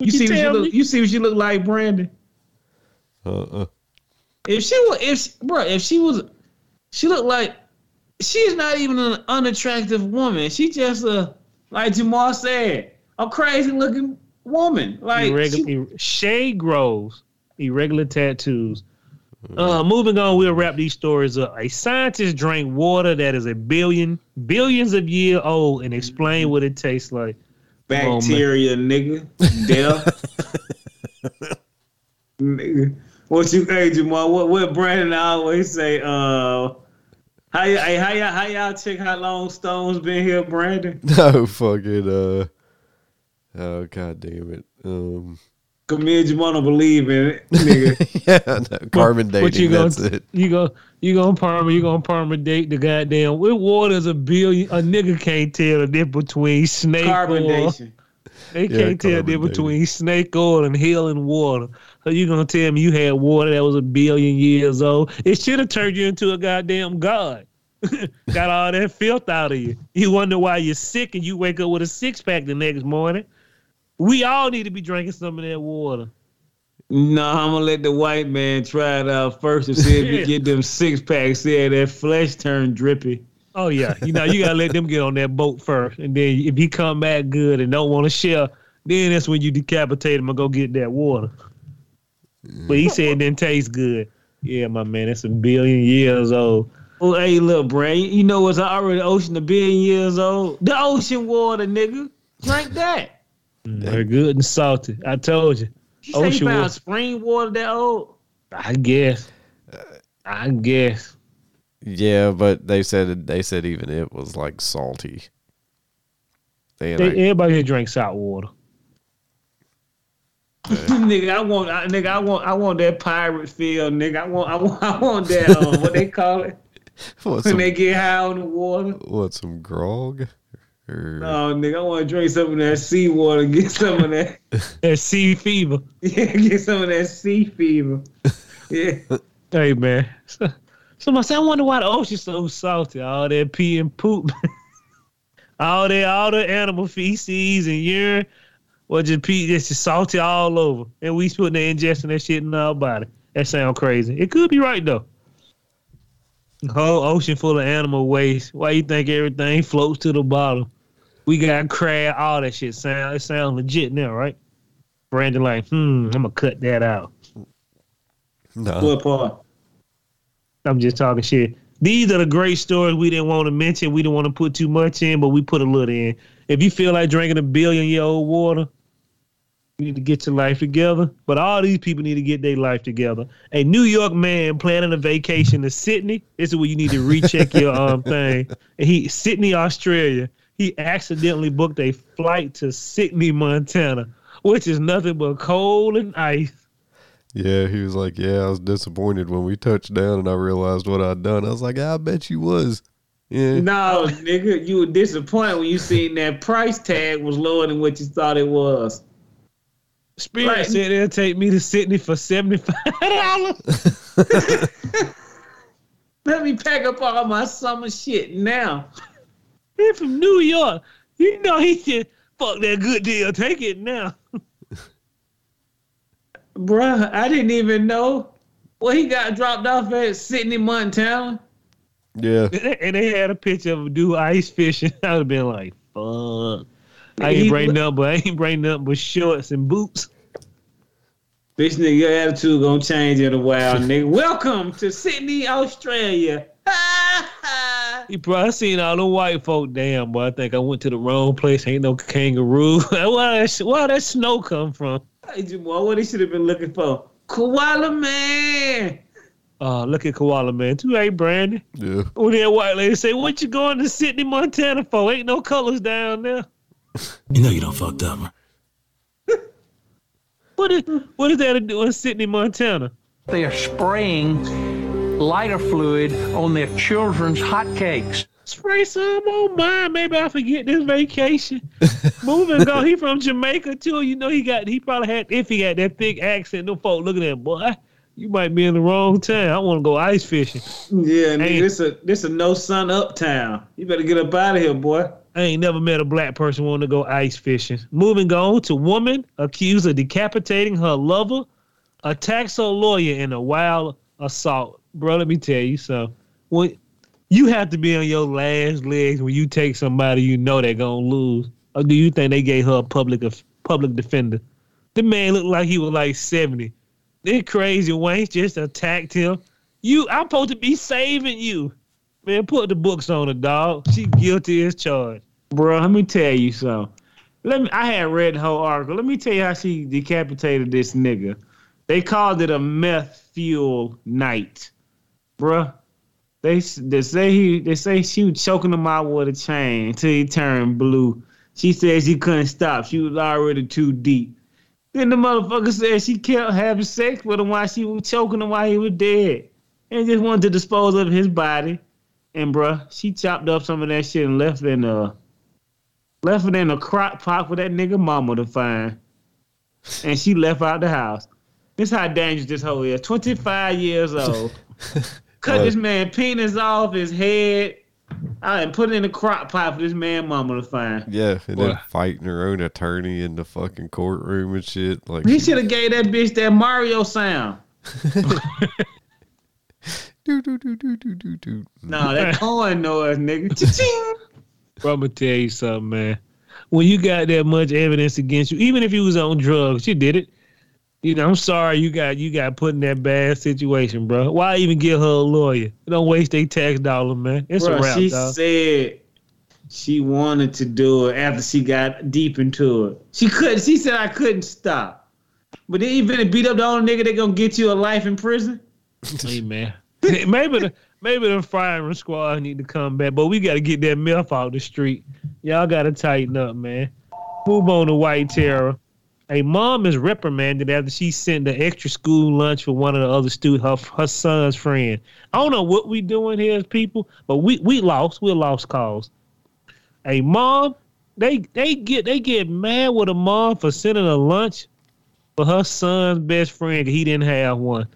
You see what she tell look. You see what she look like, Brandon. uh, uh If she was, if bro, if she was, she looked like she's not even an unattractive woman. She just a like Jamal said, a crazy looking woman. Like she- irregular, Shay Groves, irregular tattoos. Uh, moving on, we'll wrap these stories up. A scientist drank water that is a billion, billions of year old and explain what it tastes like. Come on, man. bacteria, nigga. Death. [laughs] nigga. What you hey Jamal, what what Brandon always say, uh how y- hey, how y'all how y'all check how long Stone's been here, Brandon? [laughs] no fucking uh. Oh god damn it. Um. Cause me and Jamal don't believe in it, [laughs] nigga. yeah, no, carbon dating. What you gonna that's it. you go you gonna perma you gonna perma date the goddamn with water's a billion a nigga can't tell the difference between snake oil. Carbonation. They Yeah, can't tell the difference between snake oil and healing water. So you gonna tell me you had water that was a billion years old? It should have turned you into a goddamn god. [laughs] Got all that filth out of you. You wonder why you're sick and you wake up with a six pack the next morning. We all need to be drinking some of that water. No, I'm gonna let the white man try it out first and see if he [laughs] get them six packs. See that flesh turn drippy. Oh yeah, you know you gotta let them get on that boat first, and then if he come back good and don't want to share, then that's when you decapitate him and go get that water. But he said it didn't taste good. Yeah, my man, it's a billion years old. Oh, hey, look, Brad, you know what's already ocean a billion years old? The ocean water, nigga. Drink that. Mm, They're good and salty. I told you. You say you Ocean found water. spring water that old? I guess. I guess. Yeah, but they said they said even it was like salty. And They, I- everybody here drink salt water. [laughs] nigga, I want, I, nigga, I want, I want that pirate feel, nigga. I want, I want, I want that. Um, what they call it [laughs] what when some, they get high on the water? what some grog? Or, Oh, nigga, I want to drink some of that sea water. Get some of that. [laughs] That sea fever. Yeah, get some of that sea fever. Yeah. Hey man. So, somebody say, I wonder why the ocean's so salty. All that pee and poop. all that all the animal feces and urine. Well just pee it's just salty all over. And we putting the ingesting that shit in our body. That sound crazy. It could be right though. The whole ocean full of animal waste. Why you think everything floats to the bottom? We got crab, all that shit sound it sounds legit now, right? Brandon like, hmm, I'm gonna cut that out. no. What part? I'm just talking shit. These are the great stories we didn't want to mention. We didn't want to put too much in, but we put a little in. If you feel like drinking a billion year old water, you need to get your life together. But all these people need to get their life together. A New York man planning a vacation to Sydney. This is where you need to recheck your um [laughs] thing. And he Sydney, Australia. He accidentally booked a flight to Sydney, Montana, which is nothing but cold and ice. Yeah, he was like, "Yeah, I was disappointed when we touched down and I realized what I'd done." I was like, "I bet you was." Yeah, No, nigga, you were disappointed when you seen that price tag was lower than what you thought it was. Spirit Right. said it'll take me to Sydney for seventy five dollars. [laughs] Let me pack up all my summer shit now. He from New York. You know he said, "Fuck that good deal. Take it now." [laughs] Bruh, I didn't even know. Well, he got dropped off at Sydney, Montana. yeah. And they had a picture of a dude ice fishing. [laughs] I would have been like, "Fuck." I ain't bring nothing, but I ain't bring nothing but shorts and boots. Bitch, nigga, your attitude gonna change in a while, [laughs] nigga. Welcome to Sydney, Australia. [laughs] He probably seen all the white folk. Damn, boy, I think I went to the wrong place. Ain't no kangaroo. [laughs] where that, where that snow come from? Hey, Jamal, what he should have been looking for? Koala man. Oh, look at Koala Man. Too hey, Brandon. Yeah. When that white lady say, "What you going to Sydney, Montana for? Ain't no colors down there." [laughs] You know you done fucked up, man. [laughs] What is what is that to do in Sydney, Montana? They are spraying lighter fluid on their children's hotcakes. Spray some on mine. Maybe I forget this vacation. [laughs] Moving go. He from Jamaica too. You know he got. He probably had. If he had that thick accent, no folk looking at him, boy. You might be in the wrong town. I want to go ice fishing. Yeah, nigga, Hey. this a this a no sun uptown. You better get up out of here, boy. I ain't never met a black person wanting to go ice fishing. Moving on to woman accused of decapitating her lover, attacks her lawyer in a wild assault. Bro, let me tell you something. When you have to be on your last legs when you take somebody you know they're gonna lose. Or do you think they gave her a public a public defender? The man looked like he was like 70. This crazy Wayne just attacked him. You I'm supposed to be saving you. Man, put the books on her, dog. She guilty as charged. Bro, let me tell you something. Let me. I had read the whole article. Let me tell you how she decapitated this nigga. They called it a meth fuel night, bruh. They they say he they say she was choking him out with a chain until he turned blue. She said she couldn't stop. She was already too deep. Then the motherfucker said she kept having sex with him while she was choking him while he was dead, and just wanted to dispose of his body. And bruh, she chopped up some of that shit and left it in a left it in a crock pot for that nigga mama to find. And she left out the house. This how dangerous this hoe is. 25 years old. [laughs] Cut Well- this man penis off his head uh, and put it in a crock pot for this man mama to find. Yeah, and then What? fighting her own attorney in the fucking courtroom and shit. Like, He should have gave that bitch that Mario sound. [laughs] [laughs] do, do, do, do, do, do, do. No, that [laughs] coin noise, nigga. Cha-ching. Bro, I'm gonna tell you something, man. When you got that much evidence against you, even if you was on drugs, you did it. You know, I'm sorry you got you got put in that bad situation, bro. Why even get her a lawyer? Don't waste their tax dollar, man. It's Bruh, a wrap, she dog. said she wanted to do it after she got deep into it. She couldn't. She said I couldn't stop. But then you finna beat up the only nigga that gonna get you a life in prison. Hey, man. [laughs] maybe the maybe the firing squad need to come back, but we got to get that milf out the street. Y'all got to tighten up, man. Move on to white terror. A mom is reprimanded after she sent the extra school lunch for one of the other students, her, her son's friend. I don't know what we doing here as people, but we we lost. We lost cause. A mom, they they get they get mad with a mom for sending a lunch for her son's best friend. He didn't have one.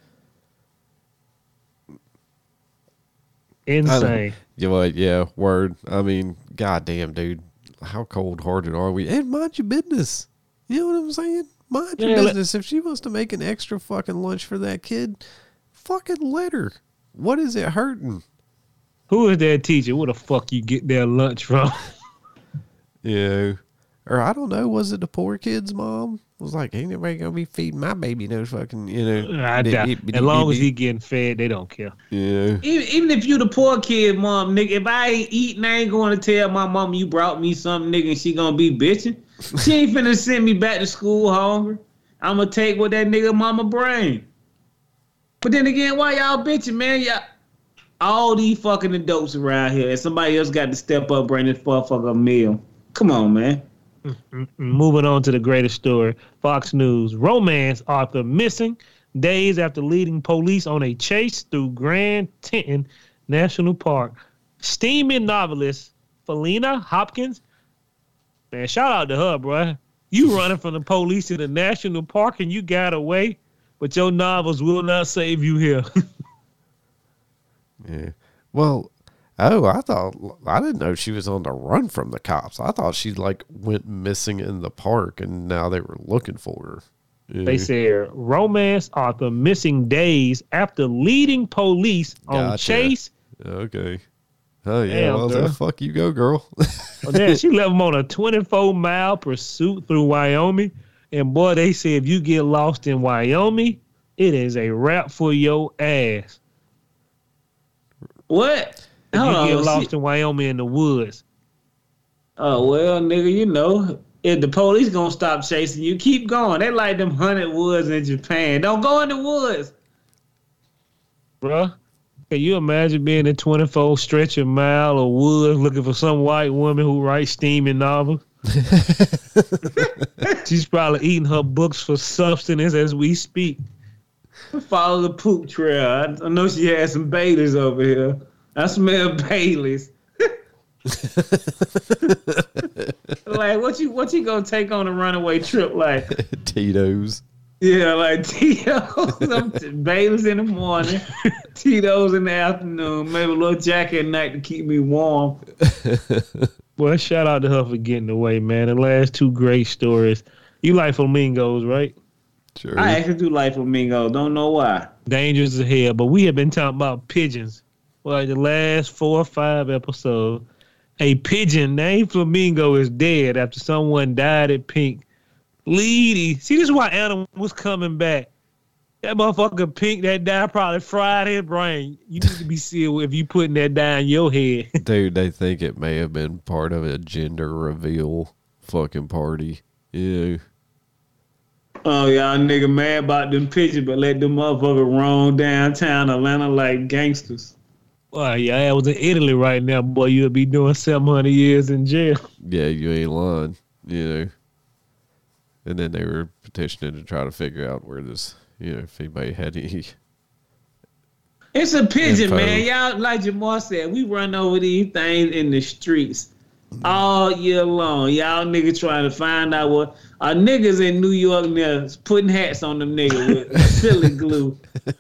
Insane. You like, yeah, word. I mean, goddamn, dude. How cold hearted are we? And mind your business. You know what I'm saying? Mind your Yeah, business. if she wants to make an extra fucking lunch for that kid, fucking let her. What is it hurting? Who is that teacher? Where the fuck you get their lunch from? [laughs] You know, or I don't know. Was it the poor kid's mom? Was like, ain't nobody gonna be feeding my baby no fucking, you know. I bit- doubt. bit- bit- As long bit- as he getting fed, they don't care. Yeah. Even, even if you the poor kid, mom, nigga, if I ain't eating, I ain't going to tell my mom you brought me something, nigga, and she gonna be bitching. She ain't finna send me back to school hungry. I'm gonna take what that nigga mama bring. But then again, why y'all bitching, man? Y'all, all these fucking adults around here, and somebody else got to step up, bring this motherfucker a meal. Come on, man. Moving on to the greatest story. Fox News. Romance author missing days after leading police on a chase through Grand Teton National Park. Steaming novelist Felina Hopkins. Man, shout out to her, bro. You running from the police in the national park and you got away, but your novels will not save you here. [laughs] Yeah. Well, oh, I thought I didn't know she was on the run from the cops. I thought she like went missing in the park, and now they were looking for her. Yeah. They said romance author missing days after leading police on Gotcha. chase. Okay. Oh yeah. Damn, well, the fuck you go, girl. Oh, damn, [laughs] she left him on a 24 mile pursuit through Wyoming. And boy, they say if you get lost in Wyoming, it is a wrap for your ass. What? If Hold you get oh, see- lost in Wyoming in the woods. Oh well, nigga, you know, if the police gonna stop chasing you, keep going. They like them hunted woods in Japan. Don't go in the woods. Bruh, can you imagine being in 24 stretch a mile of woods looking for some white woman who writes steaming novels? [laughs] She's probably eating her books for substance as we speak. Follow the poop trail. I, know she had some Baileys over here. I smell Baileys. [laughs] like what you what you gonna take on a runaway trip like? [laughs] Tito's. Yeah, like [laughs] Tito's, I'm t- Baileys in the morning, Tito's in the afternoon, maybe a little jacket at night to keep me warm. Well, shout out to her for getting away, man. The last two great stories. You like flamingos, right? Sure. I actually do like flamingos. Don't know why. Dangerous as hell, but we have been talking about pigeons for like the last four or five episodes. A pigeon named Flamingo is dead after someone dyed at Pink. Leedy. See, this is why Anna was coming back. That motherfucker Pink that died probably fried his brain. You need to be sealed if you putting that down in your head. [laughs] Dude, they think it may have been part of a gender reveal fucking party. Yeah. Oh y'all nigga mad about them pictures, but let them motherfucker roam downtown Atlanta like gangsters. Well, yeah, I was in Italy right now, boy. You'll be doing 700 years in jail. Yeah, you ain't lying. You know. And then they were petitioning to try to figure out where this, you know, if anybody had any. It's a pigeon, Info. man. Y'all, like Jamal said, we run over these things in the streets all year long. Y'all niggas trying to find out what our niggas in New York now putting hats on them niggas with silly [laughs] glue.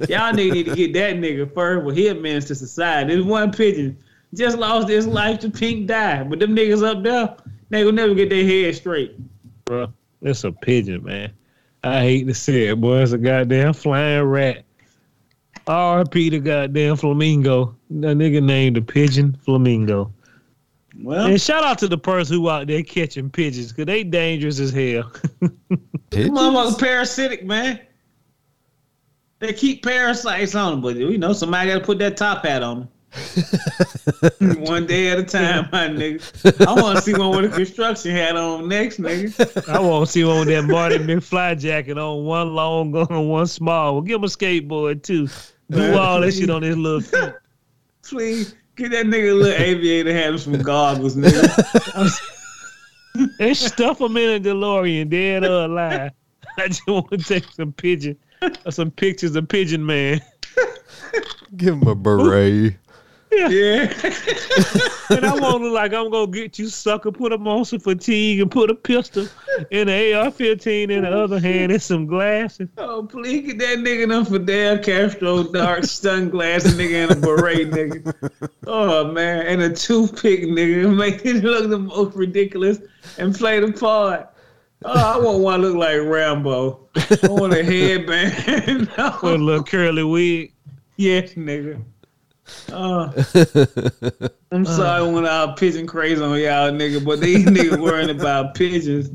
Y'all niggas need to get that nigga first. Well, he a menace to society. There's one pigeon just lost his life to pink dye, but them niggas up there, they will never get their head straight. bro. that's a pigeon, man. I hate to say it, boy. It's a goddamn flying rat. R.P. the goddamn flamingo. That nigga named the pigeon flamingo. Well, And shout out to the person who out there catching pigeons, cause they dangerous as hell. [laughs] motherfucker parasitic, man. They keep parasites on them, but you know somebody got to put that top hat on them. [laughs] one day at a time, my nigga. I want to see one with a construction hat on next, nigga. I want to see one with that Marty McFly jacket on, one long [laughs] on, one small. Well, give him a skateboard too. Do all that shit on his little feet. Please get that nigga a little [laughs] aviator hat and some goggles, nigga. and stuff him in a DeLorean, dead or alive. [laughs] I just want to take some pigeon, some pictures of Pigeon Man. Give him a beret. Yeah. [laughs] And I want to like I'm gonna get you sucker, put on some fatigue and put a pistol in the AR-15 in the oh, other hand and some glasses. Oh, please get that nigga them Fidel Castro dark sunglasses nigga and a beret nigga. Oh man, and a toothpick nigga [laughs] make it look the most ridiculous and play the part. Oh, I want one look like Rambo. I want a headband. [laughs] With a little curly wig. yes, nigga. Oh, I'm sorry when I pigeon crazy on y'all nigga, but these [laughs] niggas worrying about pigeons.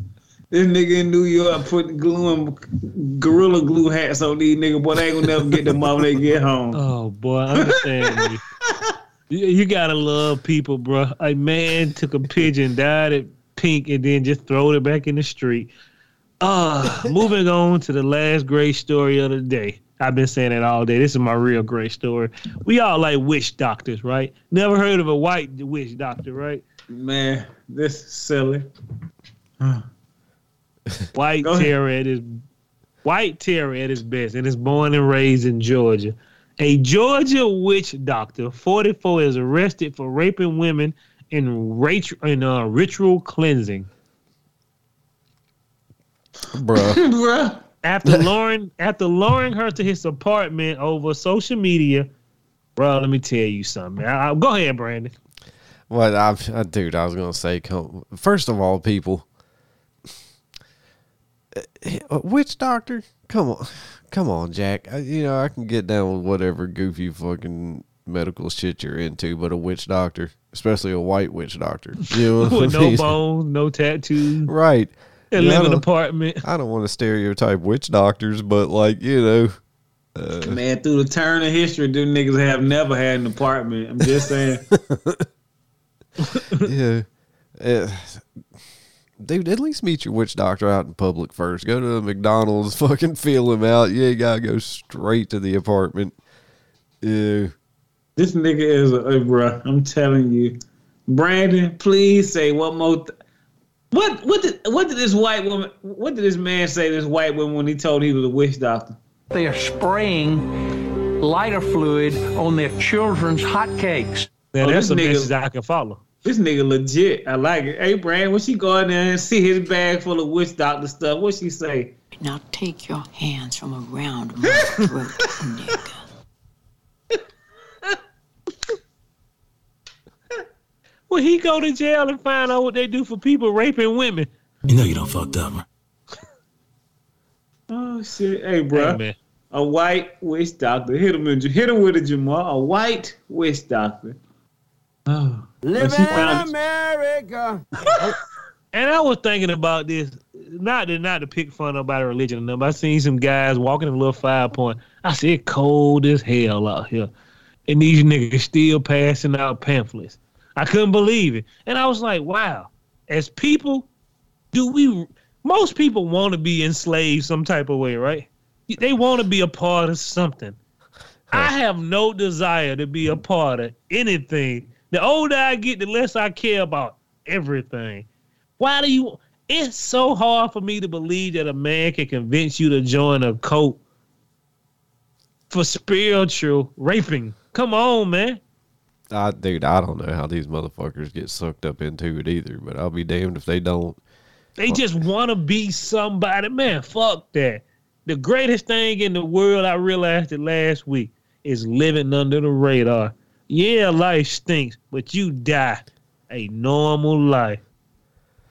This nigga in New York put glue and gorilla glue hats on these niggas, but they ain't gonna never get them off when they get home. [laughs] Oh boy, I understand you. [laughs] you. You gotta love people, bro. A man took a pigeon, dyed it pink, and then just throwed it back in the street. Uh, moving on to the last great story of the day. I've been saying it all day. This is my real great story. We all like witch doctors, right? Never heard of a white witch doctor, right? Man, this is silly. [sighs] White Go ahead. terror at his white terror at his best, and is born and raised in Georgia. A Georgia witch doctor, 44, is arrested for raping women in, rat- in uh, ritual cleansing. Bruh. [laughs] Bruh. After [laughs] luring after luring her to his apartment over social media, bro, let me tell you something. I, I- go ahead, Brandon. What I, I dude, I was gonna say, come, first of all, people, [sighs] witch doctor, come on, come on, Jack. I, you know I can get down with whatever goofy fucking medical shit you're into, but a witch doctor, especially a white witch doctor, you know [laughs] With no bones, no tattoos, [laughs] right? [laughs] and Yeah, live in an apartment. I don't want to stereotype witch doctors, but like you know, Man, through the turn of history, them niggas have never had an apartment. I'm just saying. [laughs] yeah. Uh, dude, at least meet your witch doctor out in public first. Go to a McDonald's, [laughs] fucking feel him out. You ain't gotta go straight to the apartment. Yeah. This nigga is a, a bruh. I'm telling you, Brandon. Please say one more. Th- what what did what did this white woman? What did this man say? to This white woman when he told he was a witch doctor. They are spraying lighter fluid on their children's hotcakes. Now, Oh, that's this a nigga- message I can follow. This nigga legit. I like it. Hey, Brandon, when she go in there and see his bag full of witch doctor stuff, what she say? Now take your hands from around my [laughs] throat, nigga. Well, he go to jail and find out what they do for people raping women. You know you don't fucked up, right? Oh shit. Hey, Hey, a white witch doctor. Hit him in, hit him with a Jamal. A white witch doctor. Oh. Living she found, [laughs] And I was thinking about this, not to not to pick fun about religion or nothing. but I seen some guys walking in a little five point. I said cold as hell out here, and these niggas still passing out pamphlets. I couldn't believe it, and I was like, wow. As people, do we? Most people want to be enslaved some type of way, right? They want to be a part of something. I have no desire to be a hmm. part of anything. The older I get, the less I care about everything. Why do you? It's so hard for me to believe that a man can convince you to join a cult for spiritual raping. Come on, man. I, dude, I don't know how these motherfuckers get sucked up into it either, but I'll be damned if they don't. They just want to be somebody. Man, fuck that. The greatest thing in the world, I realized it last week, is living under the radar. Yeah, life stinks, but you die a normal life.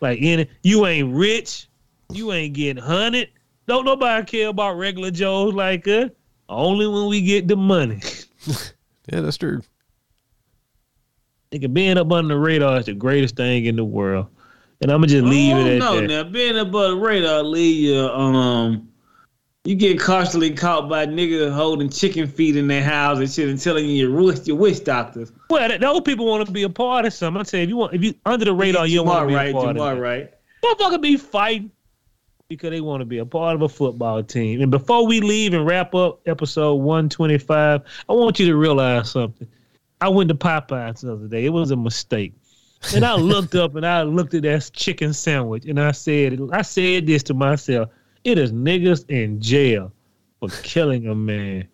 Like any, you ain't rich, you ain't getting hunted. Don't nobody care about regular Joes like us. Only when we get the money. [laughs] Yeah, that's true. Nigga, being up under the radar is the greatest thing in the world. And I'm gonna just leave oh, it at no, that. now being above the radar leave you um You get constantly caught by niggas holding chicken feet in their house and shit and telling you your wish, your wish doctors. Well, th- those people want to be a part of something. I you, if you want, if you under the radar, you don't want to be right, a part Jamar of it. right. Motherfucker be fighting because they want to be a part of a football team. And before we leave and wrap up episode 125, I want you to realize something. I went to Popeyes the other day. It was a mistake. And I looked up and I looked at that chicken sandwich and I said, I said this to myself. It is niggas in jail for killing a man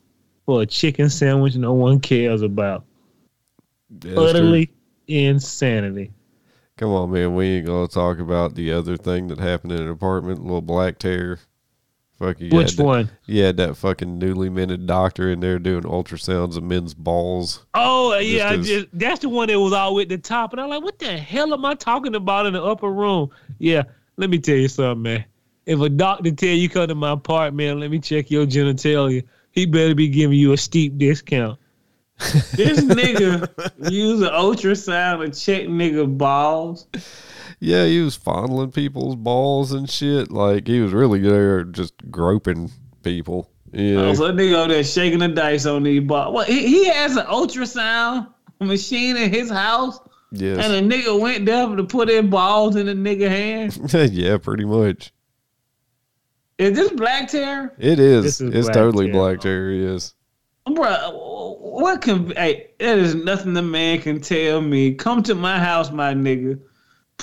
for a chicken sandwich no one cares about. That's true. Utterly insanity. Come on, man. We ain't gonna talk about the other thing that happened in an apartment, little black tear. Fuck you. Which that- one? Yeah, that fucking newly minted doctor in there doing ultrasounds of men's balls. Oh yeah, as- just that's the one that was all at the top, and I'm like, what the hell am I talking about in the upper room? Yeah, let me tell you something, man. If a doctor tell you come to my apartment, let me check your genitalia, he better be giving you a steep discount. This [laughs] nigga use an ultrasound to check nigga balls. Yeah, he was fondling people's balls and shit. Like he was really there just groping people. Yeah. Oh, so that nigga over there shaking the dice on these balls. Well, he, he has an ultrasound machine in his house, yes. and a nigga went there to put in balls in the nigga hand. [laughs] yeah, pretty much. Is this black terror? It is. Is it's black totally terror. black terror. Yes. Bro, what can hey, that is nothing the man can tell me. Come to my house, my nigga.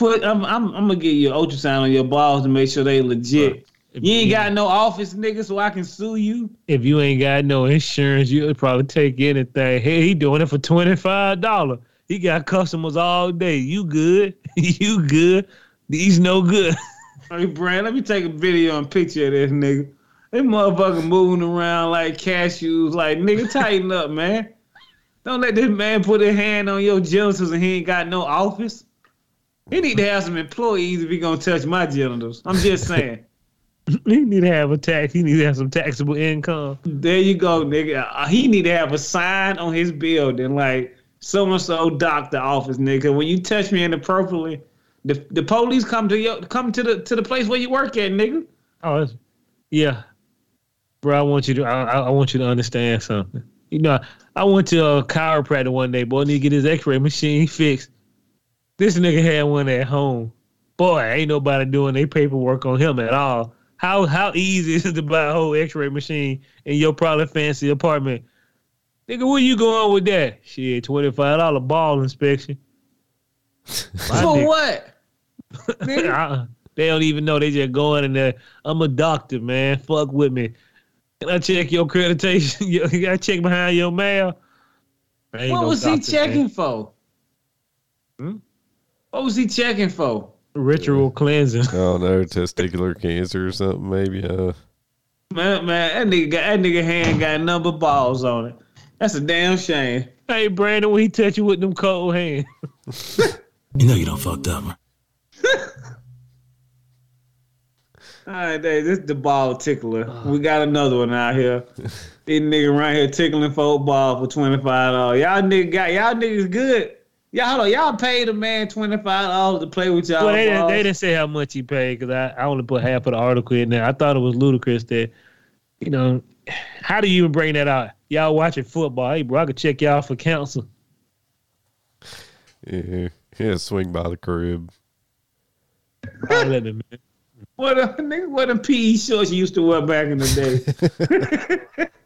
Put I'm I'm, I'm gonna get you an ultrasound on your balls to make sure they legit. If You ain't got no office, nigga, so I can sue you. If you ain't got no insurance, you'll probably take anything. Hey, he doing it for twenty five dollars. He got customers all day. You good? [laughs] you good? These no good. [laughs] Hey, Brand, let me take a video and picture of this nigga. This motherfucker moving around like cashews. Like, nigga, tighten up, man. Don't let this man put a hand on your genitals and he ain't got no office. He need to have some employees if he gonna touch my genitals. I'm just saying. [laughs] he need to have a tax. He need to have some taxable income. There you go, nigga. Uh, he need to have a sign on his building like so and so doctor office, nigga. When you touch me inappropriately, the the police come to your come to the to the place where you work at, nigga. Oh, yeah, bro. I want you to. I, I- I want you to understand something. You know, I went to a chiropractor one day. Boy, need to get his X-ray machine fixed. This nigga had one at home. Boy, ain't nobody doing their paperwork on him at all. How how easy [laughs] is it to buy a whole X-ray machine in your probably fancy apartment? Nigga, where you going with that? Shit, twenty five dollar ball inspection. [laughs] For what? [laughs] Nigga. They don't even know. They just going in there. I'm a doctor, man. Fuck with me. Can I check your accreditation? you you gotta check behind your mail. I what no was he checking man. for? Hmm? What was he checking for? Ritual cleansing. [laughs] Oh no, testicular cancer or something maybe. Uh, Man, man, that nigga got that nigga hand got number balls on it. That's a damn shame. Hey, Brandon, when he touch you with them cold hands. [laughs] You know you don't fucked up, man. [laughs] All right, Dave, this is the ball tickler. We got another one out here. These nigga right here tickling folk ball for twenty five dollars. Y'all nigga got y'all niggas good. Y'all hold on, y'all paid a man twenty five dollars to play with y'all. Well, they, didn't, they didn't say how much he paid because I, I only put half of the article in there. I thought it was ludicrous that, you know, how do you even bring that out? Y'all watching football. Hey, bro, I could check y'all for counsel. yeah, yeah, swing by the crib. Holler at me, man. What a nigga, what a PE shorts you used to wear back in the day. [laughs]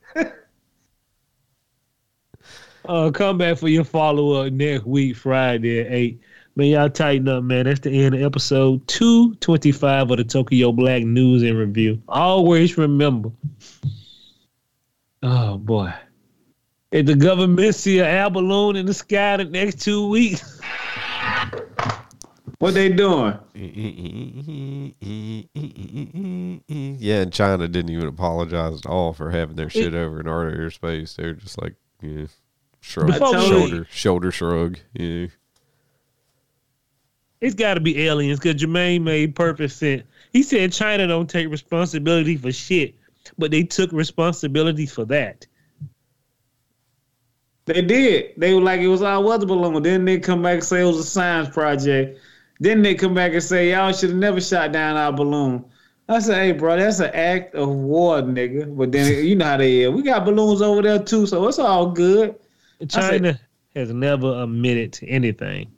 Uh, come back for your follow up next week, Friday at 8. Man, y'all tighten up, man. That's the end of episode 225 of the Tokyo Black News and Review. Always remember. Oh, boy. If the government see an air balloon in the sky the next two weeks, [laughs] what they doing? [laughs] Yeah, and China didn't even apologize at all for having their shit over in our airspace. They're just like, yeah, shrug, Before we- shoulder, shoulder shrug. Yeah, it's got to be aliens because Jermaine made perfect sense. He said China don't take responsibility for shit, but they took responsibility for that. They did. They were like it was our weather balloon. Then they come back and say it was a science project. Then they come back and say y'all should have never shot down our balloon. I said, hey, bro, that's an act of war, nigga. But then you know how they is. We got balloons over there too, so it's all good. China has never admitted to anything.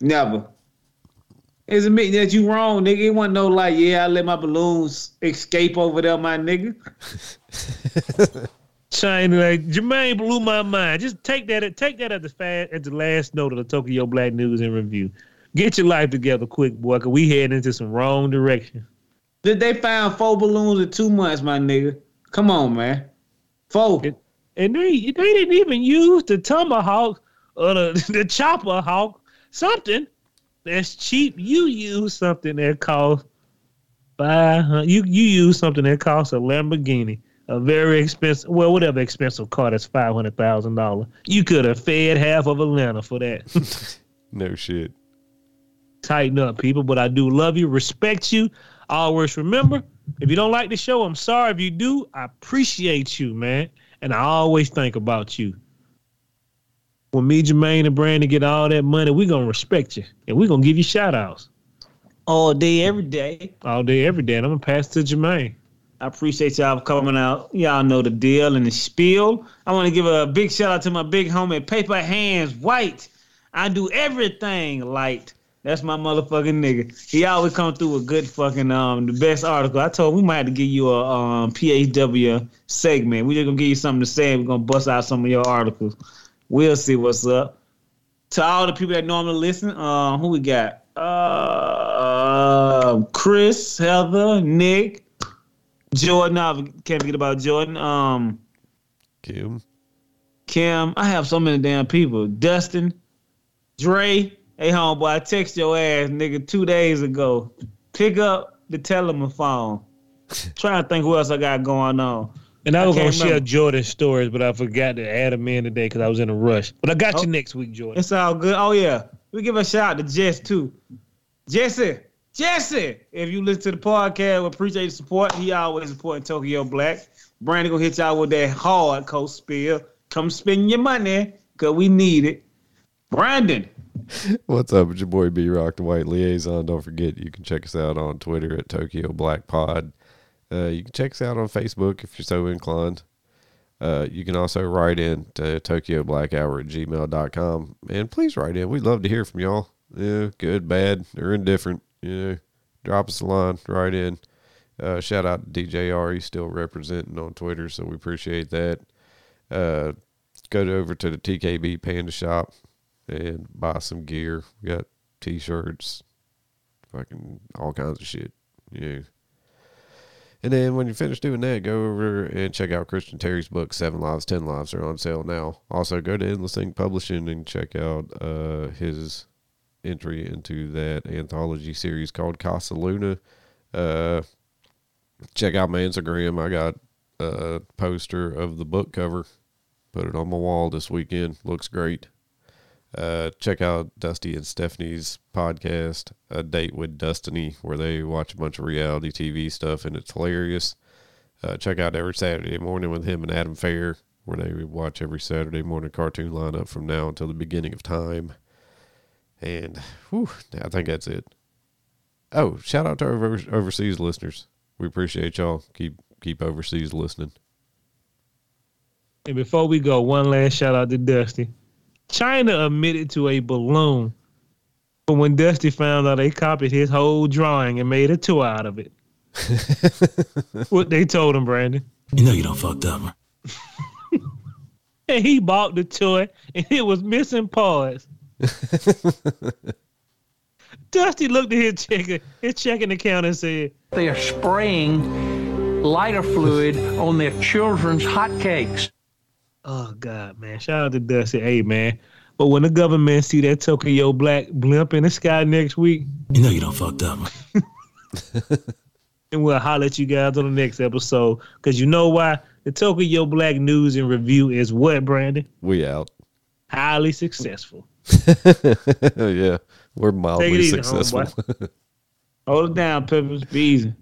Never. It's admitting that you wrong, nigga. It wasn't no like, yeah, I let my balloons escape over there, my nigga. [laughs] China, like Jermaine blew my mind. Just take that, take that at the fast, at the last note of the Tokyo Black News and Review. Get your life together, quick boy, cause we heading into some wrong direction. Did they found four balloons in two months, my nigga? Come on, man. Four. It- And they they didn't even use the tomahawk or the, [laughs] the chopper hawk, something that's cheap. You use something that costs five hundred. You you use something that costs a Lamborghini, a very expensive, well, whatever expensive car that's five hundred thousand dollars. You could have fed half of Atlanta for that. [laughs] No shit. Tighten up, people. But I do love you, respect you. Always remember, if you don't like the show, I'm sorry. If you do, I appreciate you, man. And I always think about you. When me, Jermaine, and Brandon get all that money, we're gonna respect you. And we're gonna give you shout outs All day, every day. all day, every day. And I'm gonna pass to Jermaine. I appreciate y'all coming out. Y'all know the deal and the spiel. I want to give a big shout out to my big homie, Paper Hands White. I do everything light. That's my motherfucking nigga. He always come through with good fucking um the best article. I told him we might have to give you a um PHW segment. We just gonna give you something to say. We're gonna bust out some of your articles. We'll see what's up. To all the people that normally listen, um, who we got? Uh, Chris, Heather, Nick, Jordan. I can't forget about Jordan. Um, Kim. Kim. I have so many damn people. Dustin, Dre. Hey, homeboy, I text your ass, nigga, two days ago. Pick up the telephone. [laughs] Trying to think who else I got going on. And I I was gonna can't share remember. Jordan's stories, but I forgot to add them in today because I was in a rush. But I got Oh. you next week, Jordan. It's all good. Oh yeah, we give a shout out to Jess too. Jesse, Jesse, if you listen to the podcast, we appreciate the support. He always supporting Tokyo Black. Brandon gonna hit y'all with that hard coast spill. Come spend your money, cause we need it. Brandon, What's up? It's your boy B Rock, the White Liaison. Don't forget, you can check us out on Twitter at Tokyo Black Pod. Uh, you can check us out on Facebook if you're so inclined. Uh, you can also write in to Tokyo Black Hour at gmail.com. And please write in. We'd love to hear from y'all. Yeah, good, bad, or indifferent. Know, drop us a line, write in. Uh, shout out to DJR. He's still representing on Twitter, so we appreciate that. Uh, go over to the TKB Panda Shop and buy some gear. We got t-shirts, fucking all kinds of shit. Yeah. And then when you finish doing that, go over and check out Christian Terry's book, Seven Lives, Ten Lives, are on sale now. Also, go to Endless Thing Publishing and check out uh, his entry into that anthology series called Casa Luna. Uh, check out my Instagram. I got a poster of the book cover. Put it on my wall this weekend. Looks great. Uh, check out Dusty and Stephanie's podcast, A Date with Destiny, where they watch a bunch of reality TV stuff, and it's hilarious. Uh, check out every Saturday morning with him and Adam Fair, where they watch every Saturday morning cartoon lineup from now until the beginning of time. And whew, I think that's it. Oh, shout out to our over- overseas listeners. We appreciate y'all. Keep keep overseas listening. And before we go, one last shout out to Dusty. China admitted to a balloon. But when Dusty found out they copied his whole drawing and made a toy out of it. [laughs] what they told him, Brandon. You know you done fucked up, man. [laughs] And he bought the toy and it was missing parts. [laughs] Dusty looked at his checking his checking account and said, They are spraying lighter fluid on their children's hotcakes. Oh God, man. Shout out to Dusty. Hey man. But when the government see that Tokyo black blimp in the sky next week, You know you don't fucked up, [laughs] and we'll holler at you guys on the next episode. Cause you know why? The Tokyo Black News and Review is what, Brandon? We out. Highly successful. [laughs] yeah, we're mildly easy, successful. hold it down, Peppers. Be easy.